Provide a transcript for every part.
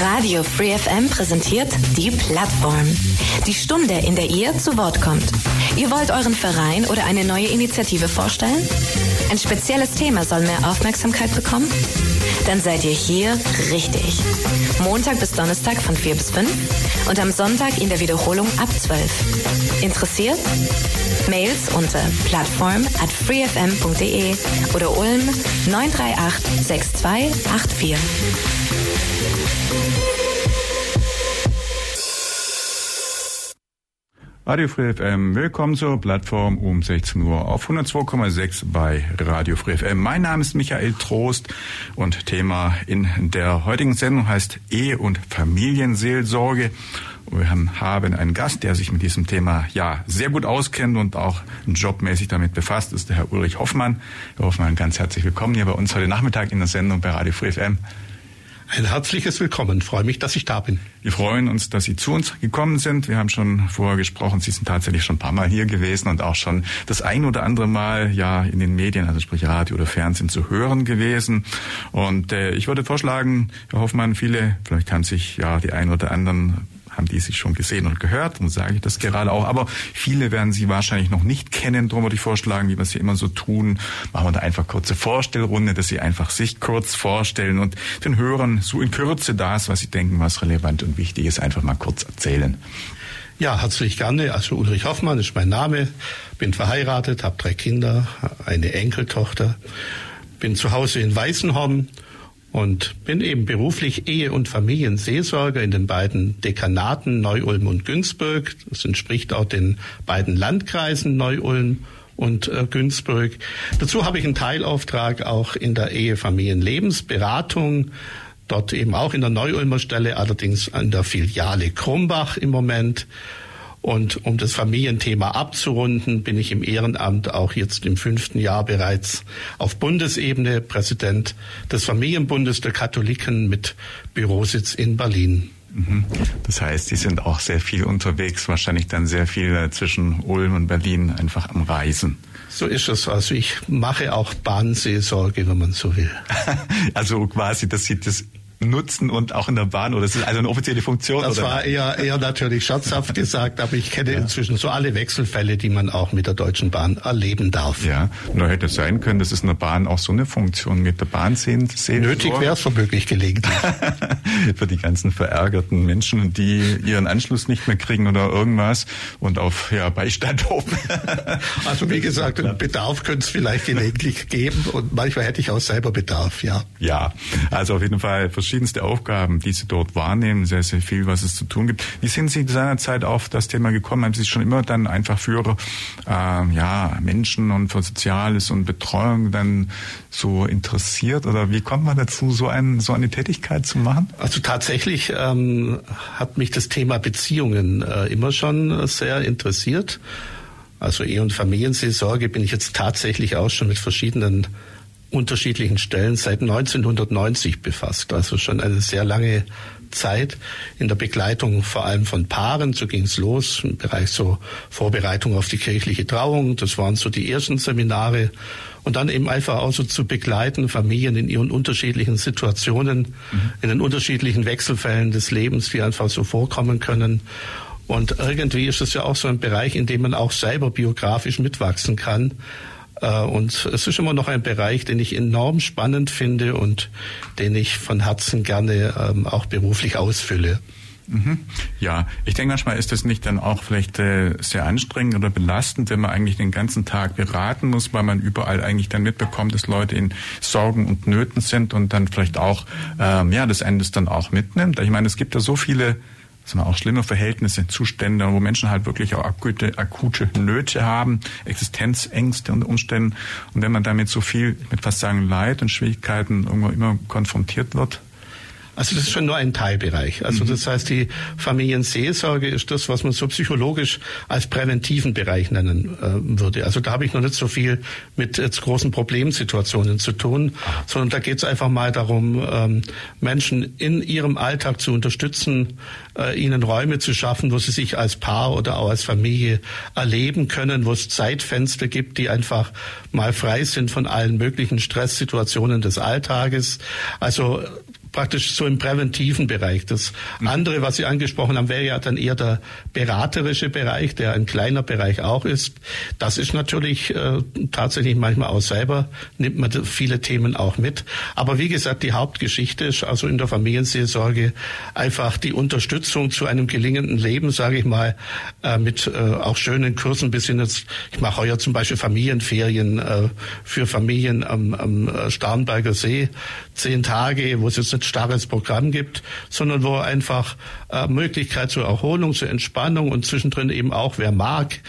Radio Free FM präsentiert die Plattform. Die Stunde, in der ihr zu Wort kommt. Ihr wollt euren Verein oder eine neue Initiative vorstellen? Ein spezielles Thema soll mehr Aufmerksamkeit bekommen? Dann seid ihr hier richtig. Montag bis Donnerstag von 4 bis 5 und am Sonntag in der Wiederholung ab 12. Interessiert? Mails unter plattform at freefm.de oder Ulm 938 6284. Radio Free FM, willkommen zur Plattform um 16 Uhr auf 102,6 bei Radio Free FM. Mein Name ist Michael Trost und Thema in der heutigen Sendung heißt Ehe- und Familienseelsorge. Wir haben einen Gast, der sich mit diesem Thema ja sehr gut auskennt und auch jobmäßig damit befasst, ist der Herr Ulrich Hoffmann. Herr Hoffmann, ganz herzlich willkommen hier bei uns heute Nachmittag in der Sendung bei Radio Free FM. Ein herzliches Willkommen. freue mich, dass ich da bin. Wir freuen uns, dass Sie zu uns gekommen sind. Wir haben schon vorher gesprochen. Sie sind tatsächlich schon ein paar Mal hier gewesen und auch schon das ein oder andere Mal ja in den Medien, also sprich Radio oder Fernsehen zu hören gewesen. Und äh, ich würde vorschlagen, Herr Hoffmann, viele, vielleicht haben sich ja die ein oder anderen haben die sich schon gesehen und gehört, und sage ich das gerade auch. Aber viele werden sie wahrscheinlich noch nicht kennen. Darum würde ich vorschlagen, wie wir es hier immer so tun, machen wir da einfach kurze Vorstellrunde, dass sie einfach sich kurz vorstellen und den Hörern so in Kürze das, was sie denken, was relevant und wichtig ist, einfach mal kurz erzählen. Ja, herzlich gerne. Also Ulrich Hoffmann ist mein Name, bin verheiratet, habe drei Kinder, eine Enkeltochter, bin zu Hause in Weißenhorn und bin eben beruflich Ehe- und Familienseelsorger in den beiden Dekanaten Neu-Ulm und Günzburg. Das entspricht auch den beiden Landkreisen Neu-Ulm und äh, Günzburg. Dazu habe ich einen Teilauftrag auch in der Ehe-Familien-Lebensberatung. Dort eben auch in der Neu-Ulmer Stelle, allerdings an der Filiale Krumbach im Moment. Und um das Familienthema abzurunden, bin ich im Ehrenamt auch jetzt im fünften Jahr bereits auf Bundesebene Präsident des Familienbundes der Katholiken mit Bürositz in Berlin. Mhm. Das heißt, Sie sind auch sehr viel unterwegs, wahrscheinlich dann sehr viel äh, zwischen Ulm und Berlin einfach am Reisen. So ist es. Also ich mache auch Bahnseelsorge, wenn man so will. also quasi, dass Sie das nutzen und auch in der Bahn oder ist das also eine offizielle Funktion? Das oder? war eher, eher natürlich scherzhaft gesagt, aber ich kenne ja. inzwischen so alle Wechselfälle, die man auch mit der Deutschen Bahn erleben darf. Ja, nur hätte es sein können, dass es in der Bahn auch so eine Funktion mit der Bahn sehen. sehen Nötig wäre es womöglich gelegentlich. Für die ganzen verärgerten Menschen, die ihren Anschluss nicht mehr kriegen oder irgendwas und auf ja, Beistand hoffen. also wie gesagt, Bedarf könnte es vielleicht gelegentlich geben und manchmal hätte ich auch selber Bedarf, ja. Ja, also auf jeden Fall verschiedenste Aufgaben, die Sie dort wahrnehmen, sehr, sehr viel, was es zu tun gibt. Wie sind Sie seinerzeit auf das Thema gekommen? Haben Sie schon immer dann einfach für äh, ja, Menschen und für Soziales und Betreuung dann so interessiert? Oder wie kommt man dazu, so, ein, so eine Tätigkeit zu machen? Also tatsächlich ähm, hat mich das Thema Beziehungen äh, immer schon sehr interessiert. Also Ehe- und Familienseelsorge bin ich jetzt tatsächlich auch schon mit verschiedenen unterschiedlichen Stellen seit 1990 befasst. Also schon eine sehr lange Zeit in der Begleitung vor allem von Paaren. So ging es los im Bereich so Vorbereitung auf die kirchliche Trauung. Das waren so die ersten Seminare. Und dann eben einfach auch so zu begleiten, Familien in ihren unterschiedlichen Situationen, mhm. in den unterschiedlichen Wechselfällen des Lebens, die einfach so vorkommen können. Und irgendwie ist es ja auch so ein Bereich, in dem man auch selber biografisch mitwachsen kann. Äh, und es ist immer noch ein Bereich, den ich enorm spannend finde und den ich von Herzen gerne ähm, auch beruflich ausfülle. Mhm. Ja, ich denke manchmal ist das nicht dann auch vielleicht äh, sehr anstrengend oder belastend, wenn man eigentlich den ganzen Tag beraten muss, weil man überall eigentlich dann mitbekommt, dass Leute in Sorgen und Nöten sind und dann vielleicht auch ähm, ja das Ende dann auch mitnimmt. Ich meine, es gibt ja so viele sagen auch schlimme Verhältnisse, Zustände, wo Menschen halt wirklich auch akute, akute Nöte haben, Existenzängste und Umständen. Und wenn man damit so viel, würde fast sagen, Leid und Schwierigkeiten irgendwo immer konfrontiert wird, also das ist schon nur ein Teilbereich. Also mhm. das heißt, die Familienseelsorge ist das, was man so psychologisch als präventiven Bereich nennen äh, würde. Also da habe ich noch nicht so viel mit jetzt großen Problemsituationen zu tun, sondern da geht es einfach mal darum, ähm, Menschen in ihrem Alltag zu unterstützen, äh, ihnen Räume zu schaffen, wo sie sich als Paar oder auch als Familie erleben können, wo es Zeitfenster gibt, die einfach mal frei sind von allen möglichen Stresssituationen des Alltages. Also praktisch so im präventiven Bereich. Das andere, was Sie angesprochen haben, wäre ja dann eher der beraterische Bereich, der ein kleiner Bereich auch ist. Das ist natürlich äh, tatsächlich manchmal auch selber, nimmt man viele Themen auch mit. Aber wie gesagt, die Hauptgeschichte ist also in der Familienseelsorge einfach die Unterstützung zu einem gelingenden Leben, sage ich mal, äh, mit äh, auch schönen Kursen bis hin jetzt, ich mache heuer zum Beispiel Familienferien äh, für Familien am, am äh, Starnberger See, zehn Tage, wo es jetzt ein starres Programm gibt, sondern wo einfach äh, Möglichkeit zur Erholung, zur Entspannung und zwischendrin eben auch, wer mag,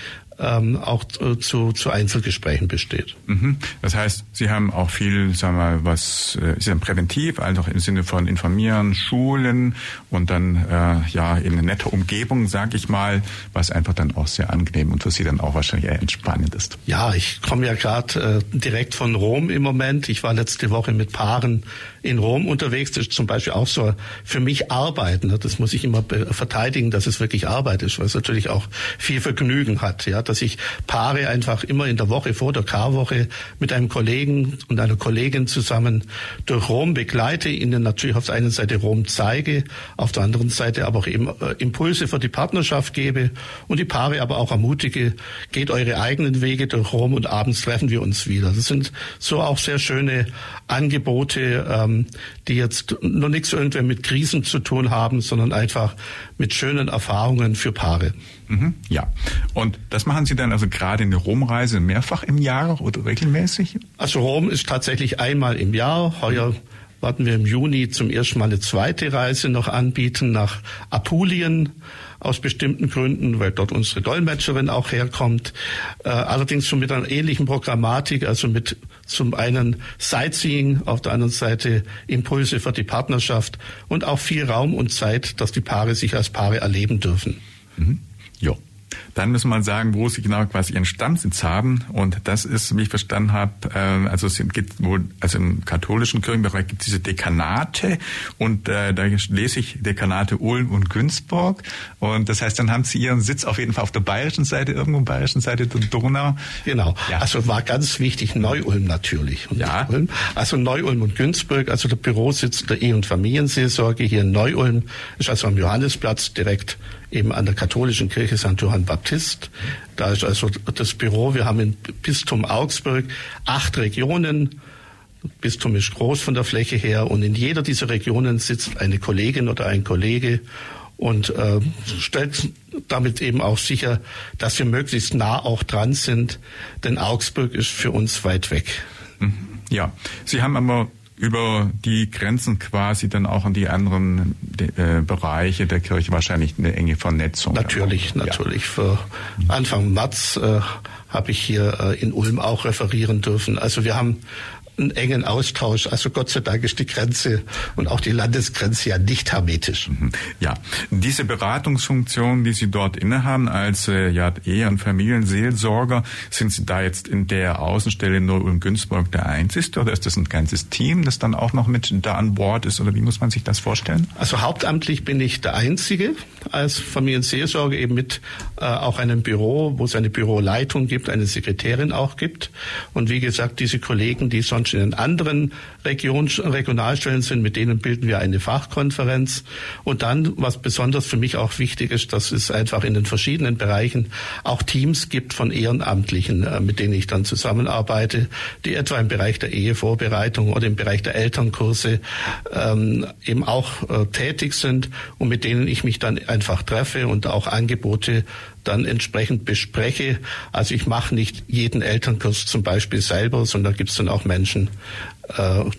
ähm, auch zu, zu Einzelgesprächen besteht. Mhm. Das heißt, Sie haben auch viel, sagen wir mal, was äh, ist dann präventiv, also im Sinne von informieren, Schulen und dann äh, ja in eine nette Umgebung, sage ich mal, was einfach dann auch sehr angenehm und für Sie dann auch wahrscheinlich eher entspannend ist. Ja, ich komme ja gerade äh, direkt von Rom im Moment. Ich war letzte Woche mit Paaren in Rom unterwegs. Das ist zum Beispiel auch so für mich Arbeit. Ne? Das muss ich immer verteidigen, dass es wirklich Arbeit ist, weil es natürlich auch viel Vergnügen hat. Ja, dass ich Paare einfach immer in der Woche vor der Karwoche mit einem Kollegen und einer Kollegin zusammen durch Rom begleite, ihnen natürlich auf der einen Seite Rom zeige, auf der anderen Seite aber auch eben äh, Impulse für die Partnerschaft gebe und die Paare aber auch ermutige, geht eure eigenen Wege durch Rom und abends treffen wir uns wieder. Das sind so auch sehr schöne Angebote, ähm, die jetzt noch nichts irgendwer mit Krisen zu tun haben, sondern einfach mit schönen Erfahrungen für Paare. Mhm, ja. Und das machen Sie dann also gerade in der Romreise mehrfach im Jahr oder regelmäßig? Also Rom ist tatsächlich einmal im Jahr. Heuer werden wir im Juni zum ersten Mal eine zweite Reise noch anbieten nach Apulien aus bestimmten Gründen, weil dort unsere Dolmetscherin auch herkommt. Äh, allerdings schon mit einer ähnlichen Programmatik, also mit zum einen Sightseeing, auf der anderen Seite Impulse für die Partnerschaft und auch viel Raum und Zeit, dass die Paare sich als Paare erleben dürfen. Mhm. Dann müssen wir sagen, wo sie genau quasi ihren Stammsitz haben. Und das ist, wie ich verstanden habe, äh, also es gibt wohl, also im katholischen Kirchenbereich gibt es diese Dekanate und äh, da lese ich Dekanate Ulm und Günzburg. Und das heißt, dann haben sie ihren Sitz auf jeden Fall auf der bayerischen Seite, irgendwo auf der bayerischen Seite der Donau. Genau. Ja. Also war ganz wichtig Neu-Ulm natürlich. Und ja. Ulm. Also Neu-Ulm und Günzburg, also der Bürositz der Ehe- und Familienseelsorge hier in Neu-Ulm ist also am Johannisplatz direkt eben an der katholischen Kirche St. Johann Baptist. Da ist also das Büro. Wir haben im Bistum Augsburg acht Regionen. Bistum ist groß von der Fläche her und in jeder dieser Regionen sitzt eine Kollegin oder ein Kollege und äh, stellt damit eben auch sicher, dass wir möglichst nah auch dran sind, denn Augsburg ist für uns weit weg. Mhm. Ja, Sie haben aber über die Grenzen quasi dann auch in die anderen äh, Bereiche der Kirche wahrscheinlich eine enge Vernetzung. Natürlich, natürlich. Ja. Für Anfang März äh, habe ich hier äh, in Ulm auch referieren dürfen. Also wir haben einen engen Austausch. Also Gott sei Dank ist die Grenze und auch die Landesgrenze ja nicht hermetisch. Mhm. Ja, diese Beratungsfunktion, die Sie dort innehaben als äh, ja, Ehe- und Familienseelsorger, sind Sie da jetzt in der Außenstelle nur in Günzburg der Einzige oder ist das ein ganzes Team, das dann auch noch mit da an Bord ist oder wie muss man sich das vorstellen? Also hauptamtlich bin ich der Einzige als Familienseelsorger eben mit äh, auch einem Büro, wo es eine Büroleitung gibt, eine Sekretärin auch gibt und wie gesagt diese Kollegen, die sonst in den anderen Region, Regionalstellen sind, mit denen bilden wir eine Fachkonferenz. Und dann, was besonders für mich auch wichtig ist, dass es einfach in den verschiedenen Bereichen auch Teams gibt von Ehrenamtlichen, äh, mit denen ich dann zusammenarbeite, die etwa im Bereich der Ehevorbereitung oder im Bereich der Elternkurse ähm, eben auch äh, tätig sind und mit denen ich mich dann einfach treffe und auch Angebote dann entsprechend bespreche. Also ich mache nicht jeden Elternkurs zum Beispiel selber, sondern da gibt es dann auch Menschen,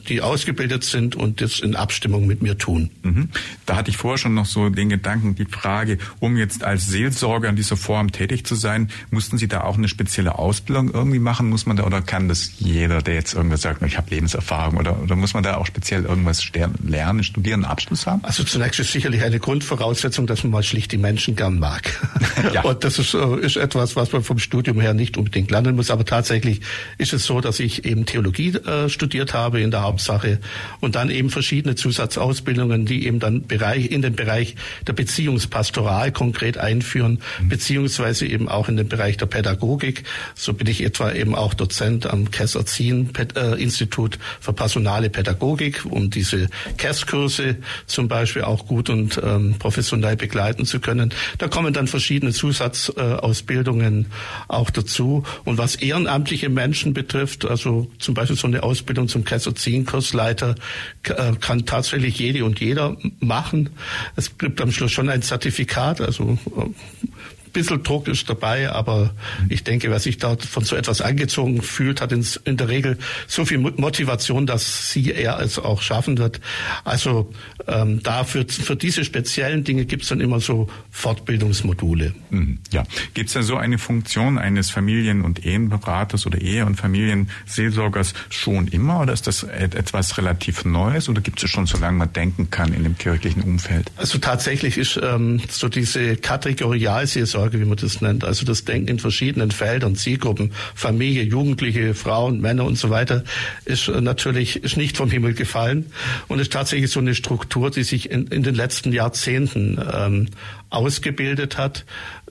die ausgebildet sind und das in Abstimmung mit mir tun. Mhm. Da hatte ich vorher schon noch so den Gedanken, die Frage, um jetzt als Seelsorger in dieser Form tätig zu sein, mussten Sie da auch eine spezielle Ausbildung irgendwie machen? Muss man da oder kann das jeder, der jetzt irgendwas sagt, ich habe Lebenserfahrung oder, oder muss man da auch speziell irgendwas lernen, studieren, Abschluss haben? Also zunächst ist sicherlich eine Grundvoraussetzung, dass man mal schlicht die Menschen gern mag. ja. Und das ist, äh, ist etwas, was man vom Studium her nicht unbedingt lernen muss. Aber tatsächlich ist es so, dass ich eben Theologie äh, studiert studiert habe in der Hauptsache und dann eben verschiedene Zusatzausbildungen, die eben dann Bereich, in den Bereich der Beziehungspastoral konkret einführen, mhm. beziehungsweise eben auch in den Bereich der Pädagogik. So bin ich etwa eben auch Dozent am Kessler Zien äh, Institut für personale Pädagogik, um diese KESS-Kurse zum Beispiel auch gut und ähm, professionell begleiten zu können. Da kommen dann verschiedene Zusatzausbildungen auch dazu. Und was ehrenamtliche Menschen betrifft, also zum Beispiel so eine Ausbildung zum Kesserzin-Kursleiter äh, kann tatsächlich jede und jeder machen. Es gibt am Schluss schon ein Zertifikat, also äh, bisschen Druck ist dabei, aber ich denke, wer sich da von so etwas angezogen fühlt, hat in, der Regel so viel Motivation, dass sie er es auch schaffen wird. Also ähm, da für, für diese speziellen Dinge gibt es dann immer so Fortbildungsmodule. Mhm, ja, gibt es da so eine Funktion eines Familien- und Ehenberaters oder Ehe- und Familienseelsorgers schon immer oder ist das etwas relativ Neues oder gibt es schon, solange man denken kann in dem kirchlichen Umfeld? Also tatsächlich ist ähm, so diese Kategorialseelsorge Seelsorge, wie man das nennt. Also das Denken in verschiedenen Feldern, Zielgruppen, Familie, Jugendliche, Frauen, Männer und so weiter, ist natürlich ist nicht vom Himmel gefallen und ist tatsächlich so eine Struktur, die sich in, in den letzten Jahrzehnten ähm, ausgebildet hat,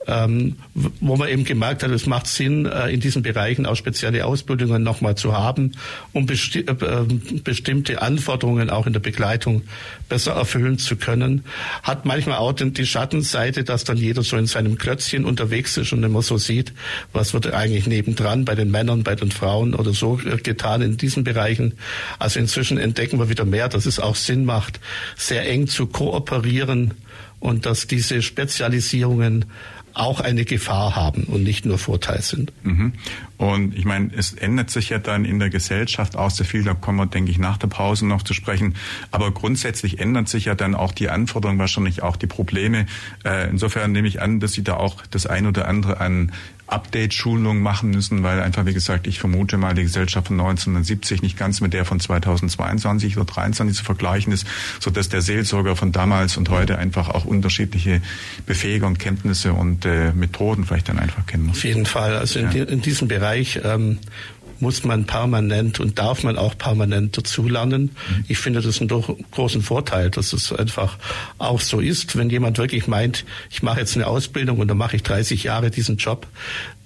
ähm, wo man eben gemerkt hat, es macht Sinn, äh, in diesen Bereichen auch spezielle Ausbildungen nochmal zu haben, um besti äh, ähm, bestimmte Anforderungen auch in der Begleitung besser erfüllen zu können. Hat manchmal auch die Schattenseite, dass dann jeder so in seinem Klötzchen unterwegs ist und immer so sieht, was wird eigentlich nebendran bei den Männern, bei den Frauen oder so äh, getan in diesen Bereichen. Also inzwischen entdecken wir wieder mehr, dass es auch Sinn macht, sehr eng zu kooperieren und dass diese Spezialisierungen auch eine Gefahr haben und nicht nur Vorteil sind. Mhm. Und ich meine, es ändert sich ja dann in der Gesellschaft auch sehr viel, da kommen wir, denke ich, nach der Pause noch zu sprechen. Aber grundsätzlich ändern sich ja dann auch die Anforderungen, wahrscheinlich auch die Probleme. Äh, insofern nehme ich an, dass Sie da auch das ein oder andere an Update-Schulung machen müssen, weil einfach, wie gesagt, ich vermute mal, die Gesellschaft von 1970 nicht ganz mit der von 2022 oder 2023 zu vergleichen ist, so dass der Seelsorger von damals und heute einfach auch unterschiedliche Befähigungen, Kenntnisse und äh, Methoden vielleicht dann einfach kennen muss. Auf jeden Fall. Also in, ja. in diesem Bereich ähm, muss man permanent und darf man auch permanent dazulernen. Mhm. Ich finde das einen großen Vorteil, dass es einfach auch so ist. Wenn jemand wirklich meint, ich mache jetzt eine Ausbildung und dann mache ich 30 Jahre diesen Job,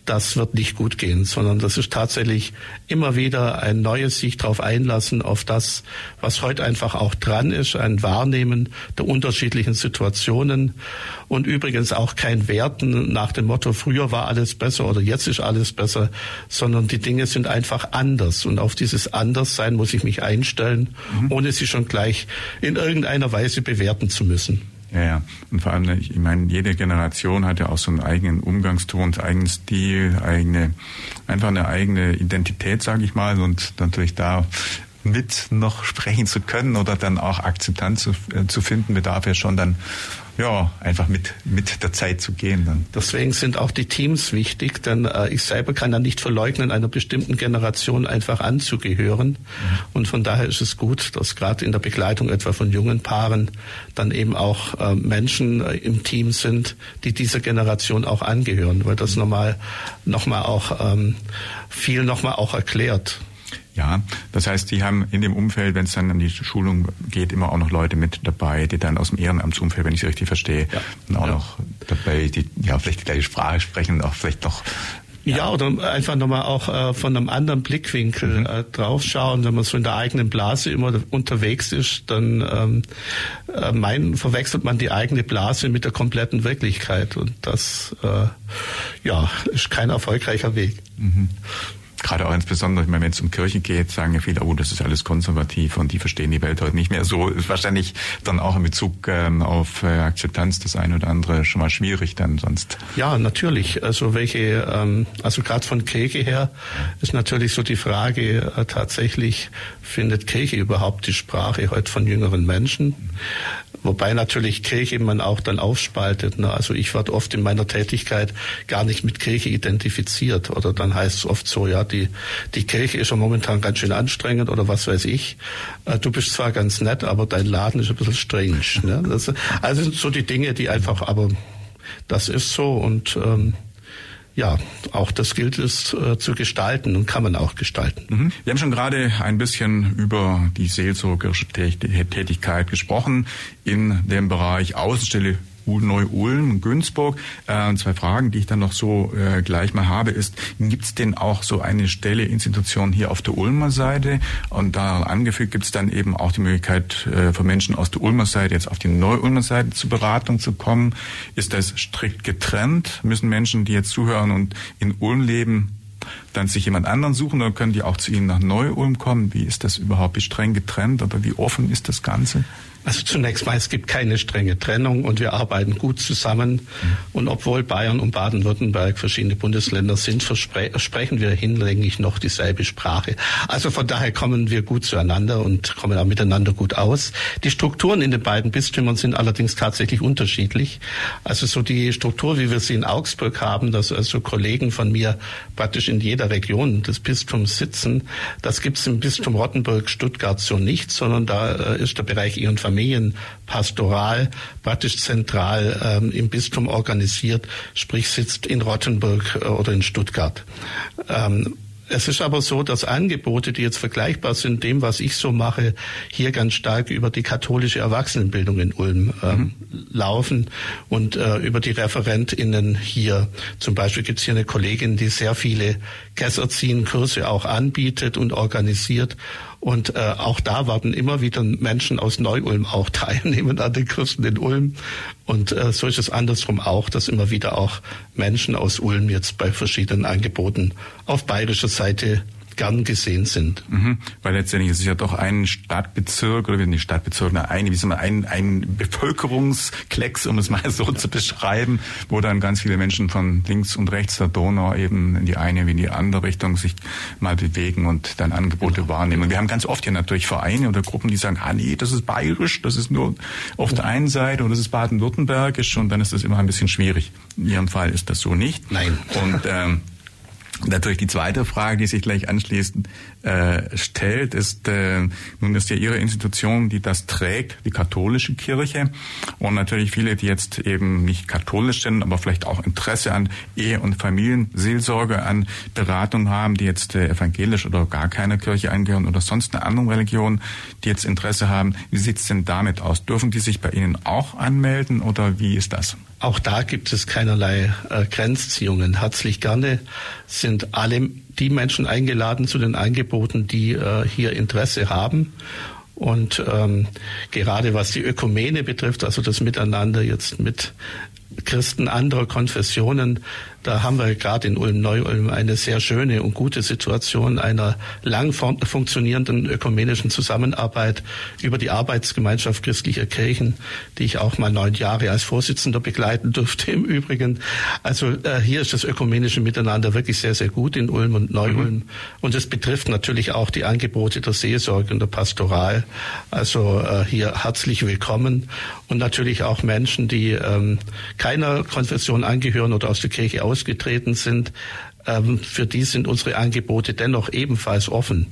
das wird nicht gut gehen, sondern das ist tatsächlich immer wieder ein neues sich darauf einlassen, auf das, was heute einfach auch dran ist, ein Wahrnehmen der unterschiedlichen Situationen und übrigens auch kein Werten nach dem Motto, früher war alles besser oder jetzt ist alles besser, sondern die Dinge sind einfach anders und auf dieses Anderssein muss ich mich einstellen, mhm. ohne sie schon gleich in irgendeiner Weise bewerten zu müssen. Ja, ja. Und vor allem, ich meine, jede Generation hat ja auch so einen eigenen Umgangston, eigenen Stil, eigene, einfach eine eigene Identität, sage ich mal. Und natürlich da mit noch sprechen zu können oder dann auch Akzeptanz zu, äh, zu finden, bedarf ja schon dann ja, einfach mit, mit der Zeit zu gehen. Dann. Deswegen sind auch die Teams wichtig, denn äh, ich selber kann ja nicht verleugnen, einer bestimmten Generation einfach anzugehören. Mhm. Und von daher ist es gut, dass gerade in der Begleitung etwa von jungen Paaren dann eben auch äh, Menschen äh, im Team sind, die dieser Generation auch angehören, weil das nochmal, nochmal auch ähm, viel nochmal auch erklärt. Ja, das heißt, die haben in dem Umfeld, wenn es dann an die Schulung geht, immer auch noch Leute mit dabei, die dann aus dem Ehrenamtsumfeld, wenn ich es richtig verstehe, ja. auch ja. noch dabei, die ja vielleicht die gleiche Sprache sprechen und auch vielleicht noch ja, ja, oder einfach nochmal auch äh, von einem anderen Blickwinkel mhm. äh, draufschauen. Wenn man so in der eigenen Blase immer unterwegs ist, dann ähm, äh, mein, verwechselt man die eigene Blase mit der kompletten Wirklichkeit. Und das äh, ja, ist kein erfolgreicher Weg. Mhm gerade auch insbesondere, wenn es um Kirche geht, sagen ja viele, oh, das ist alles konservativ und die verstehen die Welt heute nicht mehr. So ist wahrscheinlich dann auch in Bezug ähm, auf äh, Akzeptanz das eine oder andere schon mal schwierig dann sonst. Ja, natürlich. Also welche, ähm, also gerade von Kirche her ist natürlich so die Frage äh, tatsächlich, findet Kirche überhaupt die Sprache heute von jüngeren Menschen? Wobei natürlich Kirche man auch dann aufspaltet. Ne? Also ich werde oft in meiner Tätigkeit gar nicht mit Kirche identifiziert. Oder dann heißt es oft so, ja, die, die Kirche ist ja momentan ganz schön anstrengend oder was weiß ich. Äh, du bist zwar ganz nett, aber dein Laden ist ein bisschen strange. Ne? Das, also sind so die Dinge, die einfach, aber das ist so und ähm, ja, auch das gilt es äh, zu gestalten und kann man auch gestalten. Mhm. Wir haben schon gerade ein bisschen über die seelsorgerische Tätigkeit gesprochen in dem Bereich Außenstelle Neu-Ulm, Günzburg. Äh, zwei Fragen, die ich dann noch so äh, gleich mal habe, ist, gibt es denn auch so eine Stelle, Institution hier auf der Ulmer Seite? Und da angefügt gibt es dann eben auch die Möglichkeit äh, für Menschen aus der Ulmer Seite jetzt auf die Neu-Ulmer Seite zur Beratung zu kommen. Ist das strikt getrennt? Müssen Menschen, die jetzt zuhören und in Ulm leben, dann sich jemand anderen suchen oder können die auch zu Ihnen nach Neu-Ulm kommen? Wie ist das überhaupt? Wie streng getrennt oder wie offen ist das Ganze? Also zunächst mal, es gibt keine strenge Trennung und wir arbeiten gut zusammen. Und obwohl Bayern und Baden-Württemberg verschiedene Bundesländer sind, sprechen wir hinlänglich noch dieselbe Sprache. Also von daher kommen wir gut zueinander und kommen auch miteinander gut aus. Die Strukturen in den beiden Bistümern sind allerdings tatsächlich unterschiedlich. Also so die Struktur, wie wir sie in Augsburg haben, dass also Kollegen von mir praktisch in jeder Region des Bistums sitzen, das gibt es im Bistum Rottenburg Stuttgart so nicht, sondern da äh, ist der Bereich Ehe und Familie Familienpastoral praktisch zentral ähm, im Bistum organisiert, sprich sitzt in Rottenburg äh, oder in Stuttgart. Ähm, es ist aber so, dass Angebote, die jetzt vergleichbar sind dem, was ich so mache, hier ganz stark über die katholische Erwachsenenbildung in Ulm ähm, mhm. laufen und äh, über die ReferentInnen hier. Zum Beispiel gibt es hier eine Kollegin, die sehr viele Kesserziehen-Kurse auch anbietet und organisiert und äh, auch da werden immer wieder Menschen aus Neu-Ulm auch teilnehmen an den Kursen in Ulm. Und äh, so ist es andersrum auch, dass immer wieder auch Menschen aus Ulm jetzt bei verschiedenen Angeboten auf bayerischer Seite gern gesehen sind. Mhm, weil letztendlich ist es ja doch ein Stadtbezirk oder nicht Stadtbezirk, eine, wie soll man, ein, ein Bevölkerungsklecks, um es mal so zu beschreiben, wo dann ganz viele Menschen von links und rechts der Donau eben in die eine wie in die andere Richtung sich mal bewegen und dann Angebote genau. wahrnehmen. Wir haben ganz oft ja natürlich Vereine oder Gruppen, die sagen, ah nee, das ist bayerisch, das ist nur auf ja. der einen Seite und das ist baden-württembergisch und dann ist das immer ein bisschen schwierig. In Ihrem Fall ist das so nicht. Nein. Und ähm, Natürlich die zweite Frage, die sich gleich anschließend äh, stellt, ist, äh, nun ist ja Ihre Institution, die das trägt, die katholische Kirche. Und natürlich viele, die jetzt eben nicht katholisch sind, aber vielleicht auch Interesse an Ehe- und Familienseelsorge, an Beratung haben, die jetzt äh, evangelisch oder gar keine Kirche angehören oder sonst eine andere Religion, die jetzt Interesse haben. Wie sieht's denn damit aus? Dürfen die sich bei Ihnen auch anmelden oder wie ist das? Auch da gibt es keinerlei äh, Grenzziehungen. Herzlich gerne sind alle die Menschen eingeladen zu den Angeboten, die äh, hier Interesse haben. Und ähm, gerade was die Ökumene betrifft, also das Miteinander jetzt mit Christen anderer Konfessionen, da haben wir gerade in Ulm-Neu-Ulm eine sehr schöne und gute Situation einer lang funktionierenden ökumenischen Zusammenarbeit über die Arbeitsgemeinschaft christlicher Kirchen, die ich auch mal neun Jahre als Vorsitzender begleiten durfte im Übrigen. Also äh, hier ist das ökumenische Miteinander wirklich sehr, sehr gut in Ulm und Neu-Ulm. Mhm. Und es betrifft natürlich auch die Angebote der Seelsorge und der Pastoral. Also äh, hier herzlich willkommen und natürlich auch Menschen, die ähm, keiner Konfession angehören oder aus der Kirche aus ausgetreten sind, ähm, für die sind unsere Angebote dennoch ebenfalls offen.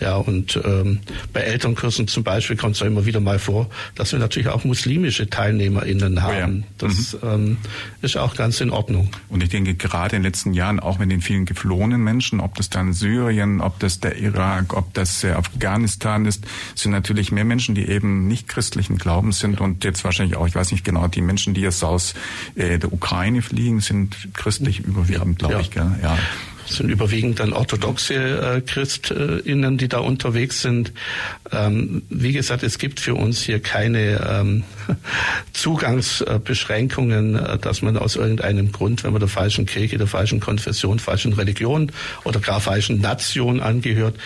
Ja, und ähm, bei Elternkursen zum Beispiel kommt es ja immer wieder mal vor, dass wir natürlich auch muslimische TeilnehmerInnen haben. Oh ja. Das mhm. ähm, ist auch ganz in Ordnung. Und ich denke, gerade in den letzten Jahren, auch mit den vielen geflohenen Menschen, ob das dann Syrien, ob das der Irak, ob das äh, Afghanistan ist, sind natürlich mehr Menschen, die eben nicht christlichen Glaubens sind und jetzt wahrscheinlich auch, ich weiß nicht genau, die Menschen, die jetzt aus äh, der Ukraine fliegen, sind christlich überwiegend, glaube ja. ich. Gell? Ja sind überwiegend dann orthodoxe äh, Christinnen, die da unterwegs sind. Ähm, wie gesagt, es gibt für uns hier keine ähm, Zugangsbeschränkungen, äh, dass man aus irgendeinem Grund, wenn man der falschen Kirche, der falschen Konfession, falschen Religion oder gar falschen Nation angehört,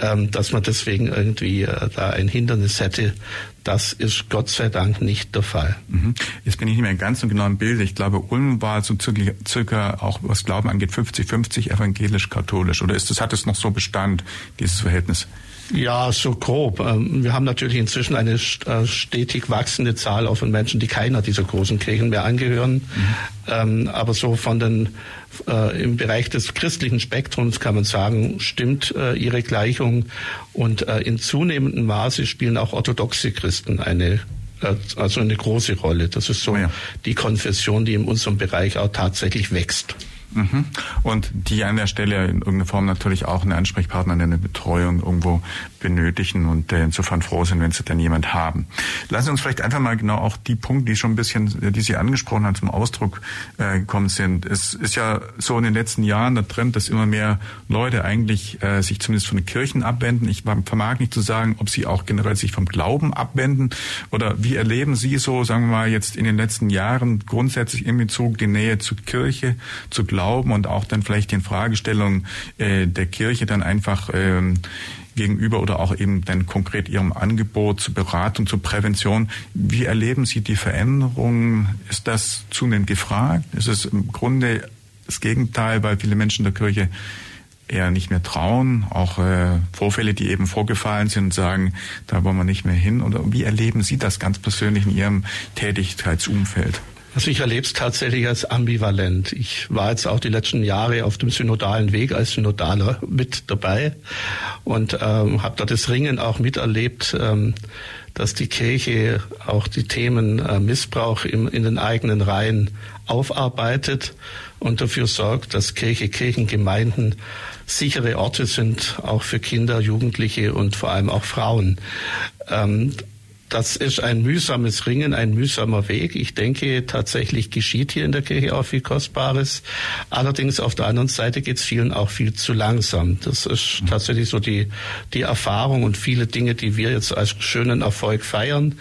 ähm, dass man deswegen irgendwie äh, da ein Hindernis hätte, das ist Gott sei Dank nicht der Fall. Mhm. Jetzt bin ich nicht mehr ganz so genau im Bild. Ich glaube, Ulm war so circa, auch was Glauben angeht, 50-50 evangelisch-katholisch. Oder ist das, hat es noch so Bestand, dieses Verhältnis? Ja, so grob. Ähm, wir haben natürlich inzwischen eine äh, stetig wachsende Zahl auch von Menschen, die keiner dieser großen Kirchen mehr angehören. Mhm. Ähm, aber so von den äh, im Bereich des christlichen Spektrums kann man sagen, stimmt äh, ihre Gleichung. Und in zunehmendem Maße spielen auch orthodoxe Christen eine also eine große Rolle. Das ist so oh ja. die Konfession, die in unserem Bereich auch tatsächlich wächst. Mhm. Und die an der Stelle in irgendeiner Form natürlich auch eine Ansprechpartner, eine Betreuung irgendwo benötigen und äh, insofern froh sind, wenn sie dann jemand haben. Lassen Sie uns vielleicht einfach mal genau auch die Punkte, die schon ein bisschen, die Sie angesprochen haben, zum Ausdruck äh, gekommen sind. Es ist ja so in den letzten Jahren der Trend, dass immer mehr Leute eigentlich äh, sich zumindest von den Kirchen abwenden. Ich vermag nicht zu sagen, ob sie auch generell sich vom Glauben abwenden oder wie erleben Sie so, sagen wir mal, jetzt in den letzten Jahren grundsätzlich im Bezug die Nähe zur Kirche, zu Glauben Glauben und auch dann vielleicht den Fragestellungen äh, der Kirche dann einfach ähm, gegenüber oder auch eben dann konkret Ihrem Angebot zur Beratung, zur Prävention. Wie erleben Sie die Veränderungen? Ist das zunehmend gefragt? Ist es im Grunde das Gegenteil, weil viele Menschen der Kirche eher nicht mehr trauen, auch äh, Vorfälle, die eben vorgefallen sind sagen, da wollen wir nicht mehr hin? Oder wie erleben Sie das ganz persönlich in Ihrem Tätigkeitsumfeld? Also ich erlebe es tatsächlich als ambivalent. Ich war jetzt auch die letzten Jahre auf dem synodalen Weg als Synodaler mit dabei und ähm, habe da das Ringen auch miterlebt, ähm, dass die Kirche auch die Themen äh, Missbrauch im, in den eigenen Reihen aufarbeitet und dafür sorgt, dass Kirche, Kirchengemeinden sichere Orte sind, auch für Kinder, Jugendliche und vor allem auch Frauen. Ähm, das ist ein mühsames Ringen, ein mühsamer Weg. Ich denke, tatsächlich geschieht hier in der Kirche auch viel Kostbares. Allerdings auf der anderen Seite geht es vielen auch viel zu langsam. Das ist mhm. tatsächlich so die, die Erfahrung und viele Dinge, die wir jetzt als schönen Erfolg feiern.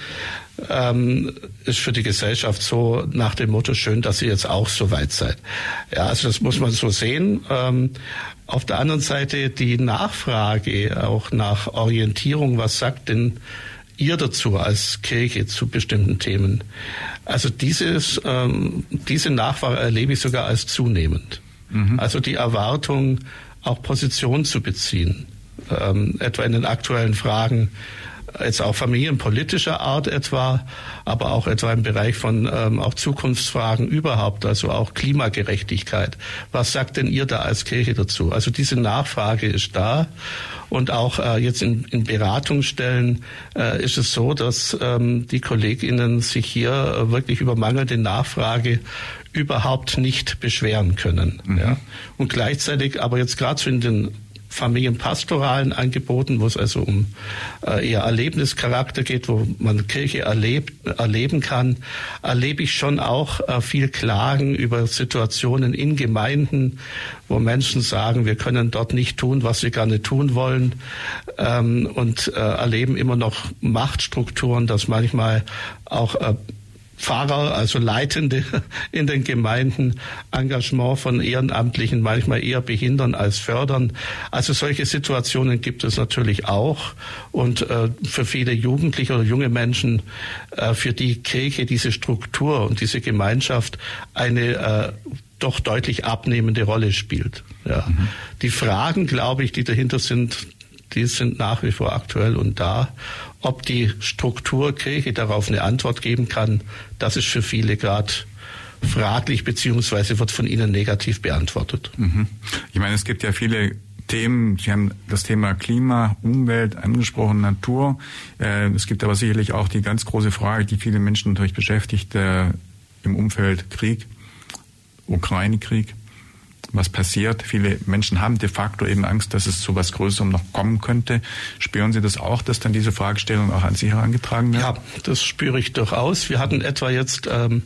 Ähm, ist für die Gesellschaft so nach dem Motto schön, dass ihr jetzt auch so weit seid. Ja, also das muss man so sehen. Ähm, auf der anderen Seite die Nachfrage auch nach Orientierung, was sagt denn ihr dazu als Kirche zu bestimmten Themen? Also dieses, ähm, diese Nachfrage erlebe ich sogar als zunehmend. Mhm. Also die Erwartung, auch Position zu beziehen, ähm, etwa in den aktuellen Fragen jetzt auch familienpolitischer Art etwa, aber auch etwa im Bereich von ähm, auch Zukunftsfragen überhaupt, also auch Klimagerechtigkeit. Was sagt denn ihr da als Kirche dazu? Also diese Nachfrage ist da und auch äh, jetzt in, in Beratungsstellen äh, ist es so, dass ähm, die KollegInnen sich hier äh, wirklich über mangelnde Nachfrage überhaupt nicht beschweren können. Mhm. Ja. Und gleichzeitig aber jetzt gerade so in den familienpastoralen Angeboten, wo es also um äh, eher Erlebnischarakter geht, wo man Kirche erlebt, erleben kann, erlebe ich schon auch äh, viel Klagen über Situationen in Gemeinden, wo Menschen sagen, wir können dort nicht tun, was wir gerne tun wollen ähm, und äh, erleben immer noch Machtstrukturen, dass manchmal auch äh, Pfarrer, also Leitende in den Gemeinden, Engagement von Ehrenamtlichen manchmal eher behindern als fördern. Also solche Situationen gibt es natürlich auch. Und äh, für viele Jugendliche oder junge Menschen, äh, für die Kirche diese Struktur und diese Gemeinschaft eine äh, doch deutlich abnehmende Rolle spielt. Ja. Mhm. Die Fragen, glaube ich, die dahinter sind, die sind nach wie vor aktuell und da. Ob die Struktur darauf eine Antwort geben kann, das ist für viele gerade fraglich beziehungsweise wird von ihnen negativ beantwortet. Mhm. Ich meine, es gibt ja viele Themen. Sie haben das Thema Klima, Umwelt angesprochen, Natur. Äh, es gibt aber sicherlich auch die ganz große Frage, die viele Menschen natürlich beschäftigt, äh, im Umfeld Krieg, Ukraine-Krieg was passiert. Viele Menschen haben de facto eben Angst, dass es zu was Größerem noch kommen könnte. Spüren Sie das auch, dass dann diese Fragestellung auch an Sie herangetragen wird? Ja, das spüre ich durchaus. Wir hatten etwa jetzt ähm,